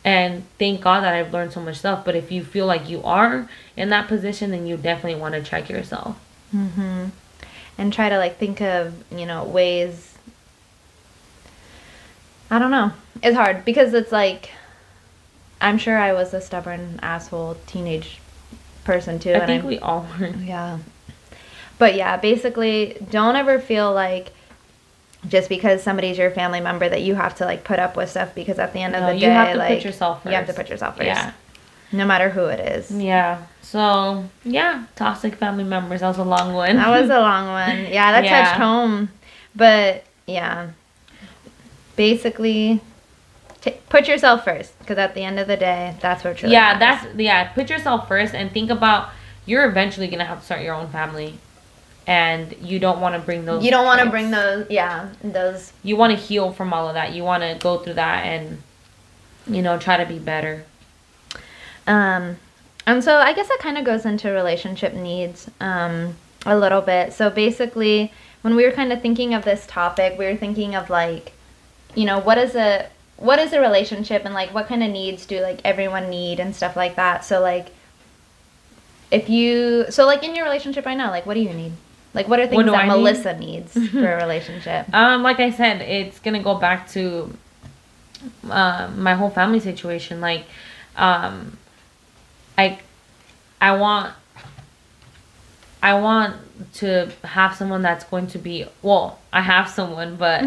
Speaker 2: and thank god that i've learned so much stuff but if you feel like you are in that position then you definitely want to check yourself
Speaker 1: Mm-hmm. And try to like think of, you know, ways. I don't know. It's hard because it's like, I'm sure I was a stubborn asshole teenage person too.
Speaker 2: i
Speaker 1: and
Speaker 2: think
Speaker 1: I'm-
Speaker 2: we all were
Speaker 1: Yeah. But yeah, basically, don't ever feel like just because somebody's your family member that you have to like put up with stuff because at the end
Speaker 2: No,
Speaker 1: of the
Speaker 2: you
Speaker 1: day,
Speaker 2: have to put
Speaker 1: like
Speaker 2: yourself
Speaker 1: you have to put yourself first,
Speaker 2: yeah
Speaker 1: no matter who it is.
Speaker 2: yeah so yeah toxic family members that was a long one
Speaker 1: That was a (laughs) long one. Yeah, that
Speaker 2: Yeah.
Speaker 1: touched home. But yeah, basically, t- put yourself first because at the end of the day, that's what really
Speaker 2: yeah
Speaker 1: matters.
Speaker 2: that's yeah put yourself first and think about you're eventually gonna have to start your own family and you don't want to bring those
Speaker 1: you don't want to bring those. Yeah, those.
Speaker 2: you want to heal from all of that you want to go through that and you know try to be better
Speaker 1: Um, and so I guess that kind of goes into relationship needs um, a little bit. So basically, when we were kind of thinking of this topic, we were thinking of like, you know, what is a what is a relationship and like what kind of needs do like everyone need and stuff like that. So like, if you so like in your relationship right now, like what do you need? Like what are things
Speaker 2: do
Speaker 1: that
Speaker 2: I need?
Speaker 1: Melissa needs (laughs) for a relationship?
Speaker 2: um like i said it's gonna go back to uh, my whole family situation like um i i want i want to have someone that's going to be well i have someone but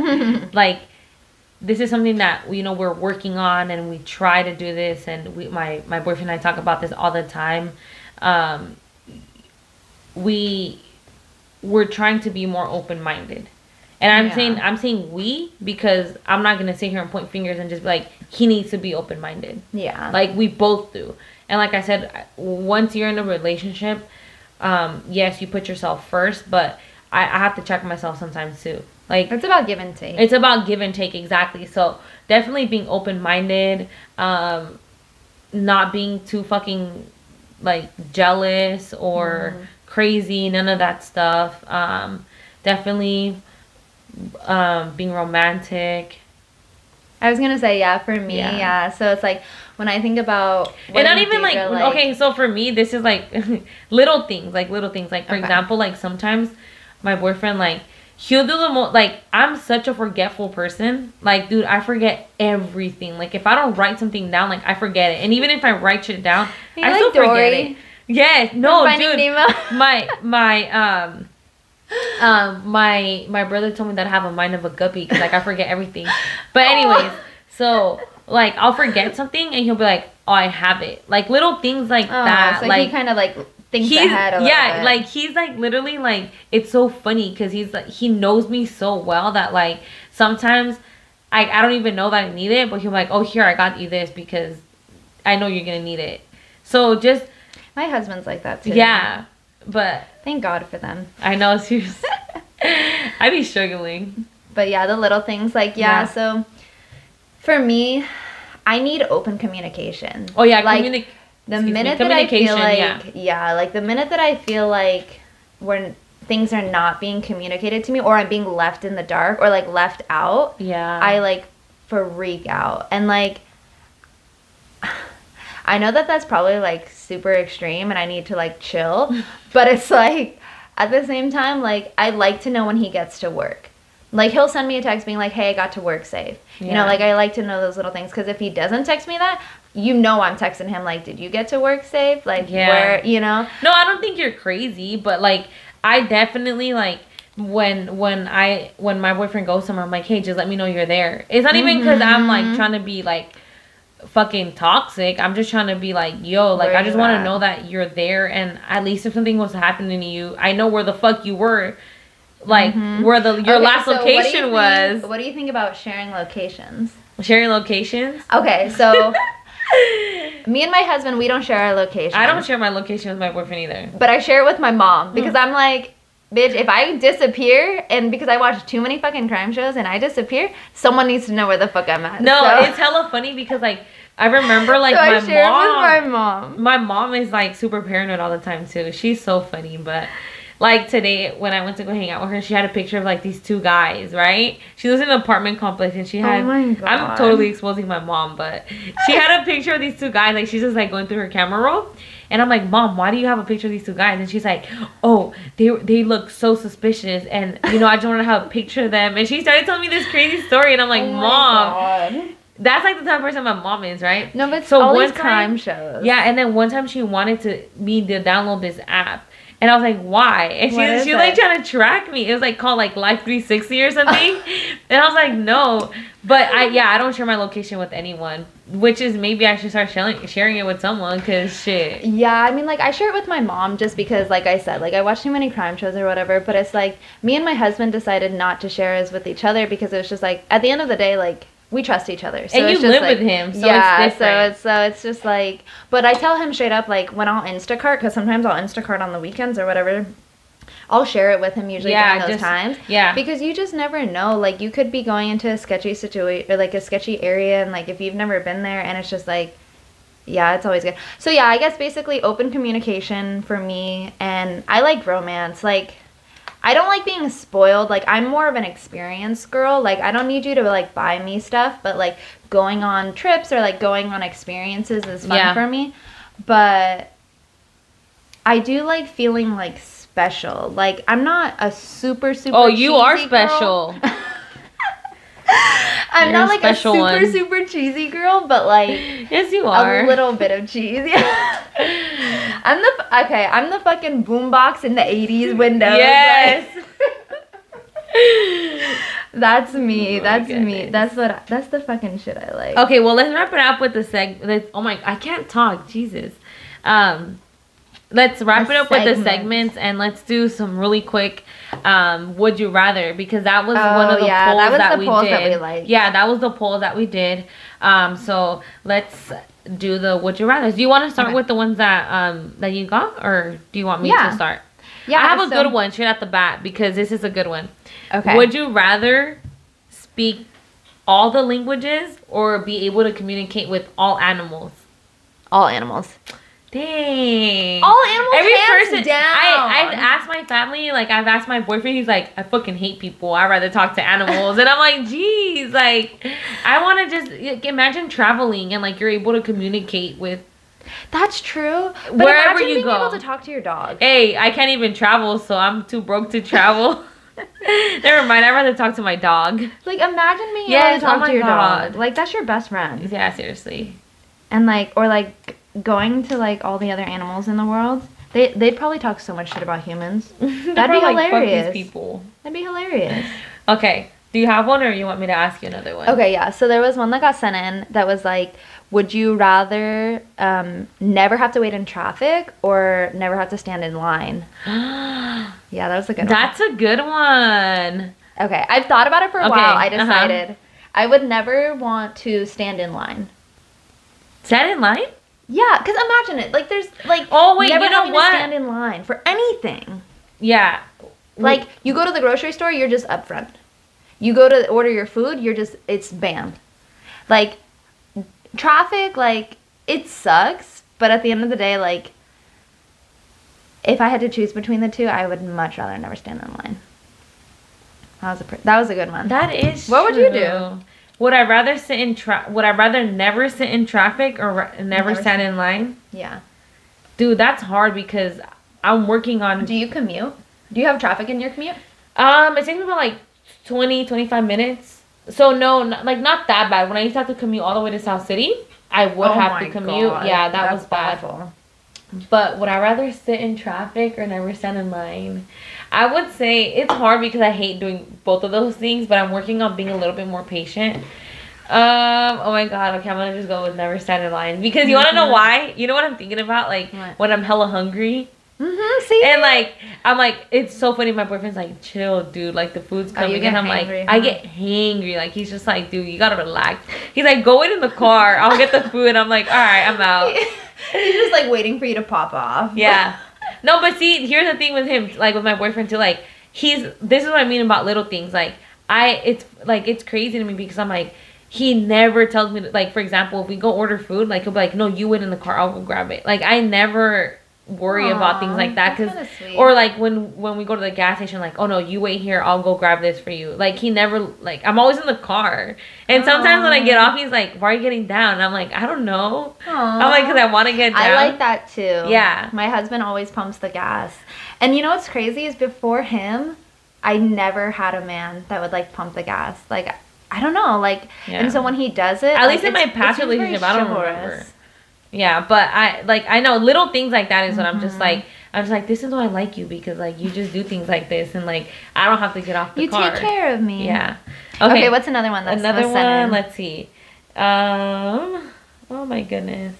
Speaker 2: (laughs) like this is something that you know we're working on and we try to do this and we my my boyfriend and I talk about this all the time um we we're trying to be more open-minded and i'm
Speaker 1: Yeah.
Speaker 2: saying i'm saying we because i'm not going to sit here and point fingers and just be like he needs to be open-minded
Speaker 1: yeah.
Speaker 2: like we both do and like i said once you're in a relationship um yes you put yourself first but i, I have to check myself sometimes too like
Speaker 1: it's about give and take.
Speaker 2: it's about give and take exactly so definitely being open-minded um not being too fucking like jealous or
Speaker 1: Mm-hmm.
Speaker 2: Crazy none of that stuff. Um definitely um being romantic.
Speaker 1: I was gonna say yeah for me
Speaker 2: Yeah.
Speaker 1: yeah. So it's like when I think about
Speaker 2: and not even
Speaker 1: think
Speaker 2: like, okay so for me this is like (laughs) little things like little things. Like for
Speaker 1: Okay.
Speaker 2: example like sometimes my boyfriend like he'll do the most like i'm such a forgetful person. Like dude i forget everything. Like if i don't write something down like i forget it. And even if i write shit down
Speaker 1: You
Speaker 2: i
Speaker 1: like
Speaker 2: still forget it yes no dude
Speaker 1: Nemo? (laughs)
Speaker 2: my my um um my my brother told me that I have a mind of a guppy because like I forget everything. But (laughs) anyways, so like I'll forget something and he'll be like, "Oh, I have it." Like little things like
Speaker 1: Oh,
Speaker 2: that.
Speaker 1: so
Speaker 2: like
Speaker 1: he kind of like thinks
Speaker 2: he's
Speaker 1: ahead
Speaker 2: yeah, like he's like literally like it's so funny because he's like he knows me so well that like sometimes I I don't even know that I need it, but he'll be like, "Oh, here I got you this because I know you're gonna need it." So just
Speaker 1: my husband's like that too.
Speaker 2: yeah, but
Speaker 1: Thank God for them.
Speaker 2: I know seriously, (laughs) I'd be struggling.
Speaker 1: But yeah, the little things like yeah,
Speaker 2: Yeah.
Speaker 1: so for me, I need open communication.
Speaker 2: Oh yeah,
Speaker 1: Like,
Speaker 2: communi-
Speaker 1: The
Speaker 2: excuse me,
Speaker 1: minute that I feel like
Speaker 2: yeah.
Speaker 1: yeah. like the minute that I feel like when things are not being communicated to me or I'm being left in the dark or like left out,
Speaker 2: yeah.
Speaker 1: I like freak out. And like (sighs) I know that that's probably like super extreme and I need to like chill, (laughs) but it's like at the same time like I like to know when he gets to work. Like he'll send me a text being like, "Hey, I got to work safe." You know, like I like to know those little things cuz if he doesn't text me that, you know I'm texting him like, "Did you get to work safe?" Like
Speaker 2: Yeah.
Speaker 1: where, you know?
Speaker 2: No, I don't think you're crazy, but like I definitely like when when I when my boyfriend goes somewhere, I'm like, hey, just let me know you're there. It's not even because I'm like
Speaker 1: Mhm.
Speaker 2: trying to be like fucking toxic. I'm just trying to be like, yo, like I just want to know that you're there, and at least if something was happening to you, I know where the fuck you were, like
Speaker 1: Mhm.
Speaker 2: where the your
Speaker 1: Okay,
Speaker 2: last
Speaker 1: so what you
Speaker 2: location
Speaker 1: think-
Speaker 2: was.
Speaker 1: What do you think about sharing locations?
Speaker 2: Sharing locations.
Speaker 1: Okay, so (laughs) me and my husband, we don't share our location.
Speaker 2: I don't share my location with my boyfriend either.
Speaker 1: but I share it with my mom because I'm like, bitch, if I disappear and because I watch too many fucking crime shows and I disappear, someone needs to know where the fuck I'm at.
Speaker 2: No,
Speaker 1: So-
Speaker 2: it's hella funny because like I remember (laughs) like
Speaker 1: so
Speaker 2: my mom.
Speaker 1: my mom.
Speaker 2: my mom is like super paranoid all the time too. She's so funny, but like today when I went to go hang out with her, she had a picture of like these two guys, right? She lives in an apartment complex and she oh had
Speaker 1: Oh my God.
Speaker 2: I'm totally exposing my mom, but she had a picture of these two guys, like she's just like going through her camera roll. And I'm like, Mom, why do you have a picture of these two guys? And she's like, Oh, they they look so suspicious, and you know I just want to have a picture of them. And she started telling me this crazy story, and I'm like,
Speaker 1: Oh
Speaker 2: Mom,
Speaker 1: God.
Speaker 2: that's like the type of person my mom is, right?
Speaker 1: No, but
Speaker 2: So one time-
Speaker 1: shows.
Speaker 2: Yeah, and then one time she wanted to me to download this app. And I was like, why? And she was she was like trying to track me. It was like called like Life 360 or something. (laughs) and I was like, no. But I yeah, I don't share my location with anyone. Which is maybe I should start sharing sharing it with someone because shit.
Speaker 1: Yeah, I mean, like, I share it with my mom just because, like I said, like, I watch too many crime shows or whatever, but it's like, me and my husband decided not to share ours with each other because it was just like, at the end of the day, like, we trust each other. So
Speaker 2: And
Speaker 1: it's
Speaker 2: you
Speaker 1: just
Speaker 2: live
Speaker 1: like-
Speaker 2: with him, so it's
Speaker 1: yeah, so
Speaker 2: different.
Speaker 1: it's, so it's just like, but I tell him straight up, like, when I'll Instacart, because sometimes I'll Instacart on the weekends or whatever, I'll share it with him usually
Speaker 2: Yeah,
Speaker 1: during those
Speaker 2: just-
Speaker 1: times.
Speaker 2: Yeah.
Speaker 1: Because you just never know. Like you could be going into a sketchy situation or like a sketchy area and like if you've never been there and it's just like yeah, it's always good. So yeah, I guess basically open communication for me and I like romance. Like I don't like being spoiled. Like I'm more of an experience girl. Like I don't need you to like buy me stuff, but like going on trips or like going on experiences is fun
Speaker 2: Yeah.
Speaker 1: for me. But I do like feeling like special. Like I'm not a super super
Speaker 2: Oh, you are special. (laughs)
Speaker 1: I'm
Speaker 2: You're
Speaker 1: not like a
Speaker 2: special
Speaker 1: super
Speaker 2: one.
Speaker 1: super cheesy girl, but like (laughs)
Speaker 2: yes, you are.
Speaker 1: a little bit of cheese. (laughs) I'm the okay. I'm the fucking boombox in the '80s window.
Speaker 2: Yes.
Speaker 1: like, (laughs) that's me.
Speaker 2: Oh
Speaker 1: that's me. That's what. I, that's the fucking shit I like.
Speaker 2: Okay, well let's wrap it up with the seg. Oh my, I can't talk. Jesus. Um, let's wrap
Speaker 1: The
Speaker 2: it up with the
Speaker 1: segments.
Speaker 2: and let's do some really quick. Um, would you rather? Because that was
Speaker 1: Oh,
Speaker 2: one of the
Speaker 1: yeah,
Speaker 2: polls
Speaker 1: that was
Speaker 2: that,
Speaker 1: the
Speaker 2: we
Speaker 1: polls
Speaker 2: did.
Speaker 1: that we liked.
Speaker 2: Yeah, that was the poll that we did. Um, so let's do the would you rather. Do you want to start
Speaker 1: Okay.
Speaker 2: with the ones that um that you got, or do you want me
Speaker 1: Yeah.
Speaker 2: to start?
Speaker 1: yeah,
Speaker 2: I have a
Speaker 1: so-
Speaker 2: good one straight at the bat because this is a good one.
Speaker 1: Okay.
Speaker 2: Would you rather speak all the languages or be able to communicate with all animals?
Speaker 1: all animals?
Speaker 2: Dang.
Speaker 1: All animals.
Speaker 2: Every person.
Speaker 1: down.
Speaker 2: I, I've asked my family, like, I've asked my boyfriend, he's like, I fucking hate people. I'd rather talk to animals. and I'm like, geez, like, I want to just like, imagine traveling and, like, you're able to communicate with.
Speaker 1: That's true. But
Speaker 2: Wherever
Speaker 1: imagine
Speaker 2: you
Speaker 1: being
Speaker 2: go.
Speaker 1: able to talk to your dog.
Speaker 2: Hey, I can't even travel, so I'm too broke to travel. (laughs) Never mind. I'd rather talk to my dog.
Speaker 1: Like imagine being
Speaker 2: Yes,
Speaker 1: able to
Speaker 2: oh
Speaker 1: talk
Speaker 2: my
Speaker 1: to your
Speaker 2: God.
Speaker 1: dog. Like that's your best friend.
Speaker 2: Yeah, seriously.
Speaker 1: And like or like going to like all the other animals in the world. They they'd probably talk so much shit about humans. (laughs)
Speaker 2: That'd
Speaker 1: be
Speaker 2: Like,
Speaker 1: hilarious.
Speaker 2: these people.
Speaker 1: That'd be hilarious. (laughs)
Speaker 2: Okay, Do you have one, or you want me to ask you another one?
Speaker 1: Okay, yeah. So there was one that got sent in that was like, would you rather um, never have to wait in traffic or never have to stand in line? (gasps) Yeah, that was a good one.
Speaker 2: That's a good one.
Speaker 1: Okay, I've thought about it for a
Speaker 2: Okay,
Speaker 1: while. I
Speaker 2: uh-huh.
Speaker 1: decided I would never want to stand in line.
Speaker 2: Stand in line?
Speaker 1: Yeah, because imagine it. Like, there's like
Speaker 2: Oh, wait,
Speaker 1: never
Speaker 2: you know
Speaker 1: having
Speaker 2: what?
Speaker 1: to stand in line for anything.
Speaker 2: Yeah.
Speaker 1: Like, you go to the grocery store, you're just up front. You go to order your food, you're just it's banned. Like, traffic, like it sucks, but at the end of the day, like, if I had to choose between the two, I would much rather never stand in line. That was a pr- that was a good one.
Speaker 2: That is.
Speaker 1: What would you do?
Speaker 2: Would I rather sit in tra- Would I rather never sit in traffic or ra- never,
Speaker 1: Never
Speaker 2: stand in line?
Speaker 1: yeah.
Speaker 2: Dude, that's hard because I'm working on.
Speaker 1: Do you commute? Do you have traffic in your commute?
Speaker 2: Um, it takes me about like 20, 25 minutes. So no, n- like not that bad. When I used to have to commute all the way to South City, I would have to commute. Yeah, that was bad. But would I rather sit in traffic or never stand in line? I would say it's hard because I hate doing both of those things, but I'm working on being a little bit more patient. Um, oh my god, okay, I'm gonna just go with never stand in line. Because you wanna know
Speaker 1: Mhm.
Speaker 2: why? You know what I'm thinking about? Like
Speaker 1: What?
Speaker 2: when I'm hella hungry.
Speaker 1: Mm-hmm. See.
Speaker 2: And like I'm like, it's so funny, my boyfriend's like, chill, dude, like the food's
Speaker 1: Oh,
Speaker 2: coming
Speaker 1: get
Speaker 2: and I'm
Speaker 1: hangry,
Speaker 2: like I get hangry. Like he's just like, dude, you gotta relax. He's like, go in the car, I'll get the food. And I'm like, alright, I'm out. (laughs)
Speaker 1: He's just like waiting for you to pop off.
Speaker 2: Yeah. (laughs) No, but see, here's the thing with him, like with my boyfriend too, like he's this is what I mean about little things. Like I it's like it's crazy to me because I'm like he never tells me to, like for example, if we go order food, like he'll be like, No, you wait in the car, I'll go grab it. Like I never worry about things like that because or like when when we go to the gas station like oh no you wait here i'll go grab this for you like he never like i'm always in the car and sometimes when i get off he's like why are you getting down and i'm like i don't know
Speaker 1: Aw.
Speaker 2: i'm like because i want to get down
Speaker 1: I like that too.
Speaker 2: Yeah.
Speaker 1: My husband always pumps the gas. And you know what's crazy is before him, I never had a man that would like pump the gas. Like I don't know, like
Speaker 2: Yeah.
Speaker 1: and so when he does it,
Speaker 2: At
Speaker 1: like,
Speaker 2: least in my past
Speaker 1: it seems very
Speaker 2: relationship, I don't remember. Yeah, but I like I know little things like that is what I'm just
Speaker 1: Mhm.
Speaker 2: like I'm just like this is why I like you because like you just do things like this and like I don't have to get off the
Speaker 1: You
Speaker 2: car.
Speaker 1: take care of me.
Speaker 2: Yeah.
Speaker 1: Okay.
Speaker 2: Okay.
Speaker 1: what's another one that's
Speaker 2: another one? Let's see. Um. Oh my goodness.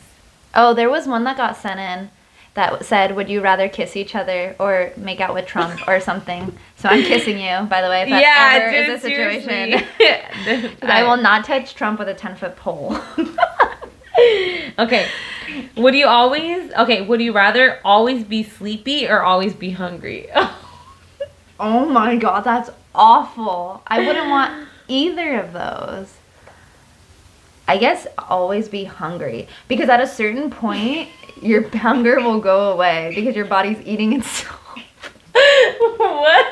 Speaker 1: Oh, there was one that got sent in that said, "Would you rather kiss each other or make out with Trump (laughs) or something?" So I'm kissing you, by the way. If that
Speaker 2: yeah,
Speaker 1: ever
Speaker 2: dude,
Speaker 1: is a situation. (laughs) (laughs) I will not touch Trump with a ten foot pole. (laughs)
Speaker 2: okay. Would you always okay? Would you rather always be sleepy or always be hungry? (laughs)
Speaker 1: oh my god, that's awful. I wouldn't want either of those. I guess always be hungry because at a certain point your (laughs) hunger will go away because your body's eating itself. (laughs)
Speaker 2: what?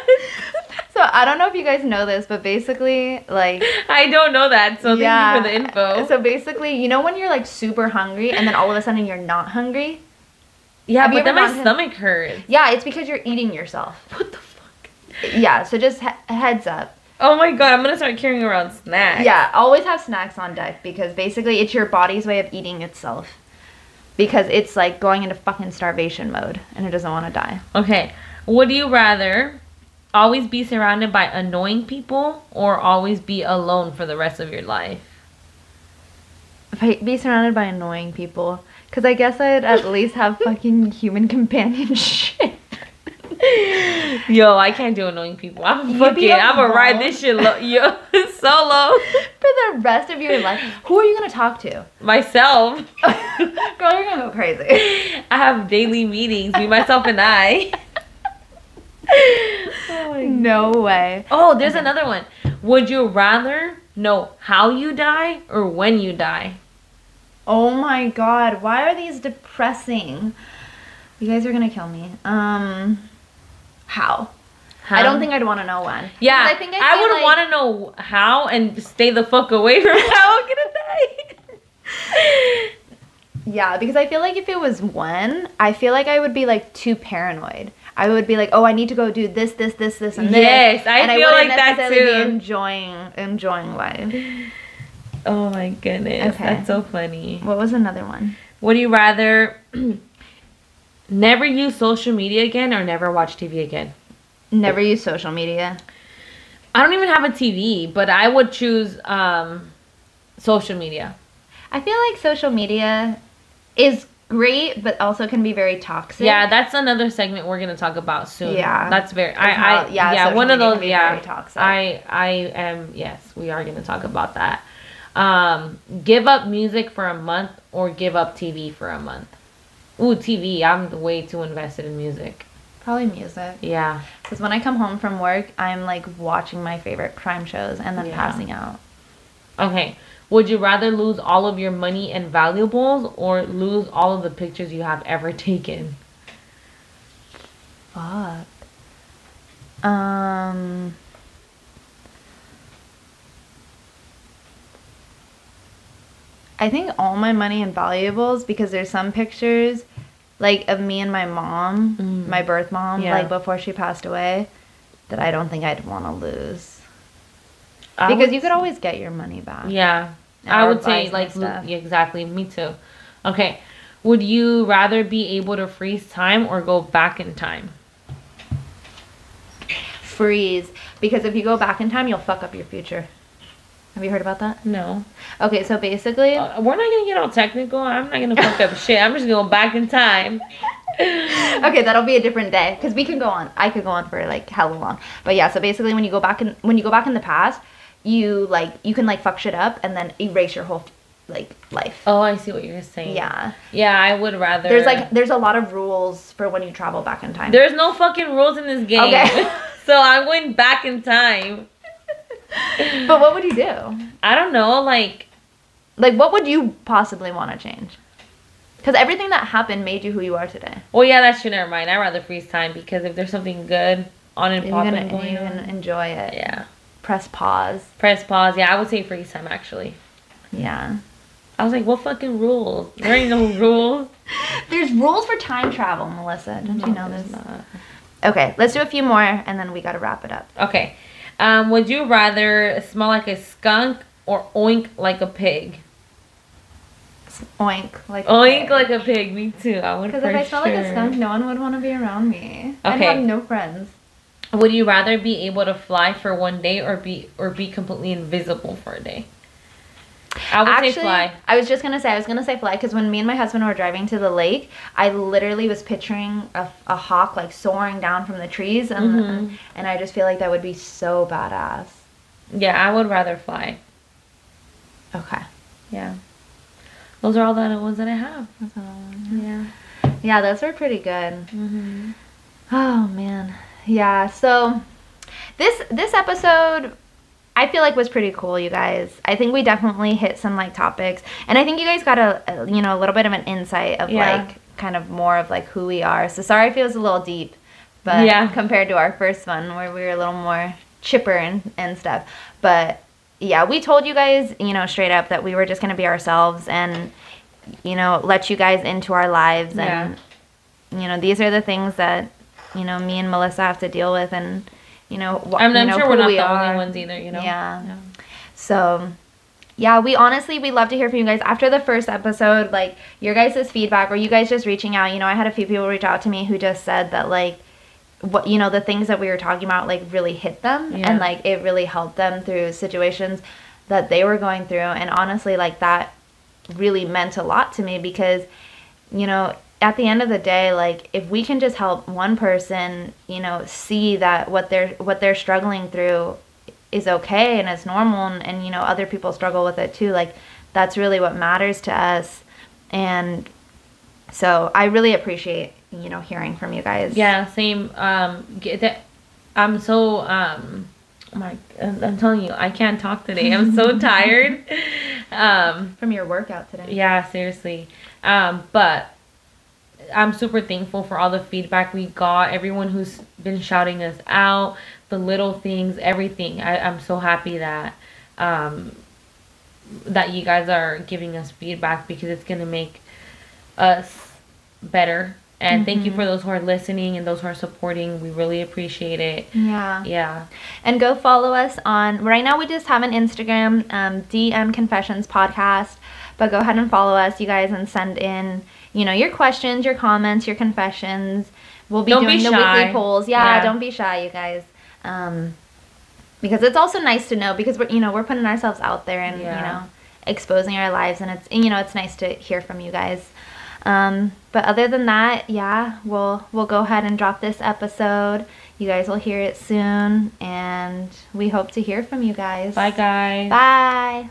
Speaker 1: So I don't know if you guys know this, but basically, like
Speaker 2: I don't know that, so thank you for the info.
Speaker 1: So basically, you know when you're like super hungry and then all of a sudden you're not hungry?
Speaker 2: yeah,
Speaker 1: have
Speaker 2: but then my stomach hurts.
Speaker 1: Yeah, it's because you're eating yourself.
Speaker 2: What the fuck?
Speaker 1: Yeah, so just he- heads up.
Speaker 2: Oh my god, I'm gonna start carrying around snacks.
Speaker 1: Yeah, always have snacks on deck because basically it's your body's way of eating itself. Because it's like going into fucking starvation mode and it doesn't want to die.
Speaker 2: Okay. Would you rather always be surrounded by annoying people or always be alone for the rest of your life?
Speaker 1: Be- surrounded by annoying people. Because I guess I'd at (laughs) least have fucking human (laughs) companionship.
Speaker 2: Yo, I can't do annoying people. I'm
Speaker 1: You
Speaker 2: fucking. I'm gonna ride this shit low. Yo, (laughs) solo.
Speaker 1: For the rest of your life. Who are you to talk to?
Speaker 2: Myself.
Speaker 1: Girl, you're to go crazy.
Speaker 2: I have daily meetings. Me, myself, and I. oh,
Speaker 1: No way.
Speaker 2: Oh, there's
Speaker 1: Okay.
Speaker 2: another one. Would you rather know how you die or when you die?
Speaker 1: Oh my god, why are these depressing? You guys are gonna kill me. Um, how? I don't think I'd want to know when.
Speaker 2: Yeah, I,
Speaker 1: think I feel
Speaker 2: would
Speaker 1: like-
Speaker 2: want to know how and stay the fuck away from (laughs) how I'm gonna die. (laughs)
Speaker 1: Yeah, because I feel like if it was when, I feel like I would be like too paranoid. I would be like, oh, I need to go do this, this, this, this, and this.
Speaker 2: Yes, I
Speaker 1: and
Speaker 2: feel
Speaker 1: I
Speaker 2: like that too.
Speaker 1: Be enjoying, enjoying life.
Speaker 2: oh my goodness,
Speaker 1: Okay.
Speaker 2: that's so funny.
Speaker 1: What was another one?
Speaker 2: Would you rather (clears throat) never use social media again or never watch TV again?
Speaker 1: Never use social media.
Speaker 2: I don't even have a TV, but I would choose um, social media.
Speaker 1: I feel like social media is great, but also can be very toxic.
Speaker 2: Yeah, that's another segment we're gonna talk about soon.
Speaker 1: Yeah.
Speaker 2: that's very. I,
Speaker 1: how-
Speaker 2: I
Speaker 1: yeah,
Speaker 2: yeah, one of those. Yeah,
Speaker 1: toxic.
Speaker 2: I I am. Yes, we are gonna talk about that. Um, give up music for a month or give up TV for a month. Ooh, TV. I'm way too invested in music.
Speaker 1: Probably music.
Speaker 2: Yeah.
Speaker 1: Because when I come home from work, I'm like watching my favorite crime shows and then
Speaker 2: Yeah.
Speaker 1: passing out.
Speaker 2: Okay. Would you rather lose all of your money and valuables or lose all of the pictures you have ever (laughs) taken?
Speaker 1: Fuck. Um. I think all my money and valuables because there's some pictures like of me and my mom,
Speaker 2: Mm.
Speaker 1: my birth mom,
Speaker 2: Yeah.
Speaker 1: like before she passed away, that I don't think I'd want to lose.
Speaker 2: I
Speaker 1: because
Speaker 2: would
Speaker 1: you could always get your money back.
Speaker 2: Yeah. I would say like yeah, exactly. Me too. Okay. Would you rather be able to freeze time or go back in time?
Speaker 1: Freeze. Because if you go back in time, you'll fuck up your future. Have you heard about that?
Speaker 2: No.
Speaker 1: Okay, so basically,
Speaker 2: Uh, we're not gonna get all technical. I'm not gonna fuck up (laughs) shit. I'm just gonna go back in time. (laughs)
Speaker 1: okay, that'll be a different day because we can go on. I could go on for like hella long. But yeah, so basically, when you go back in when you go back in the past, you like you can like fuck shit up and then erase your whole like life.
Speaker 2: Oh, I see what you're saying.
Speaker 1: Yeah,
Speaker 2: Yeah, I would rather.
Speaker 1: there's like there's a lot of rules for when you travel back in time.
Speaker 2: There's no fucking rules in this game.
Speaker 1: Okay. (laughs)
Speaker 2: so I'm going back in time. (laughs)
Speaker 1: but what would you do?
Speaker 2: I don't know, like
Speaker 1: Like, what would you possibly want to change? Because everything that happened made you who you are today.
Speaker 2: well yeah, that's true, never mind. I'd rather freeze time because if there's something good on and
Speaker 1: You're gonna
Speaker 2: going
Speaker 1: you
Speaker 2: on.
Speaker 1: can enjoy it.
Speaker 2: Yeah.
Speaker 1: Press pause.
Speaker 2: Press pause. Yeah, I would say freeze time actually.
Speaker 1: Yeah.
Speaker 2: I was like, what fucking rules? There ain't no (laughs) rules.
Speaker 1: There's rules for time travel, Melissa. Don't you know this?
Speaker 2: not.
Speaker 1: Okay, let's do a few more and then we gotta wrap it up.
Speaker 2: Okay. Um, would you rather smell like a skunk or oink like a pig?
Speaker 1: Oink like
Speaker 2: Oink like a pig. Me too. I would.
Speaker 1: Because if I smell like a skunk, no one would want to be around me. I'd have no friends.
Speaker 2: Would you rather be able to fly for one day or be or be completely invisible for a day? I would
Speaker 1: Actually,
Speaker 2: say fly.
Speaker 1: I was just gonna say I was gonna say fly because when me and my husband were driving to the lake, I literally was picturing a, a hawk like soaring down from the trees, and
Speaker 2: Mhm.
Speaker 1: and I just feel like that would be so badass.
Speaker 2: Yeah, I would rather fly.
Speaker 1: Okay.
Speaker 2: Yeah. Those are all the ones that I have. Yeah.
Speaker 1: Yeah, those were pretty good.
Speaker 2: Mm-hmm.
Speaker 1: Oh man. Yeah, so this this episode I feel like was pretty cool, you guys. I think we definitely hit some like topics and I think you guys got a, a you know, a little bit of an insight of
Speaker 2: Yeah.
Speaker 1: like kind of more of like who we are. So sorry if it was a little deep, but
Speaker 2: Yeah.
Speaker 1: compared to our first one where we were a little more chipper and, and stuff. But yeah, we told you guys, you know, straight up that we were just going to be ourselves and you know, let you guys into our lives and you know, these are the things that you know me and Melissa have to deal with, and you know, wh-
Speaker 2: I'm,
Speaker 1: you know,
Speaker 2: sure we're not
Speaker 1: we
Speaker 2: the
Speaker 1: are.
Speaker 2: only ones either. You know.
Speaker 1: Yeah. So, yeah, we honestly we love to hear from you guys after the first episode. Like your guys' feedback, or you guys just reaching out. You know, I had a few people reach out to me who just said that like what you know the things that we were talking about like really hit them
Speaker 2: Yeah.
Speaker 1: and like it really helped them through situations that they were going through and honestly like that really meant a lot to me because you know at the end of the day like if we can just help one person you know see that what they're what they're struggling through is okay and is normal and, and you know other people struggle with it too like that's really what matters to us and so i really appreciate you know hearing from you guys
Speaker 2: Yeah. Same. Um. That. I'm so um. oh My, I'm I'm telling you, I can't talk today. I'm so (laughs) tired. Um.
Speaker 1: from your workout today
Speaker 2: Yeah, seriously. Um, but I'm super thankful for all the feedback we got, everyone who's been shouting us out, the little things, everything. I, I'm so happy that um, that you guys are giving us feedback because it's gonna make us better. And thank you for those who are listening and those who are supporting. We really appreciate it.
Speaker 1: yeah
Speaker 2: Yeah.
Speaker 1: and go follow us on right now we just have an instagram um, dm confessions podcast but go ahead and follow us you guys and send in you know your questions your comments your confessions. We'll be
Speaker 2: Don't
Speaker 1: doing
Speaker 2: be
Speaker 1: the weekly polls. Yeah,
Speaker 2: Yeah.
Speaker 1: don't be shy you guys. Um, because it's also nice to know because we're you know we're putting ourselves out there and
Speaker 2: Yeah.
Speaker 1: you know exposing our lives and it's you know it's nice to hear from you guys. Um, but other than that yeah we'll we'll go ahead and drop this episode. You guys will hear it soon and we hope to hear from you guys.
Speaker 2: Bye, guys.
Speaker 1: bye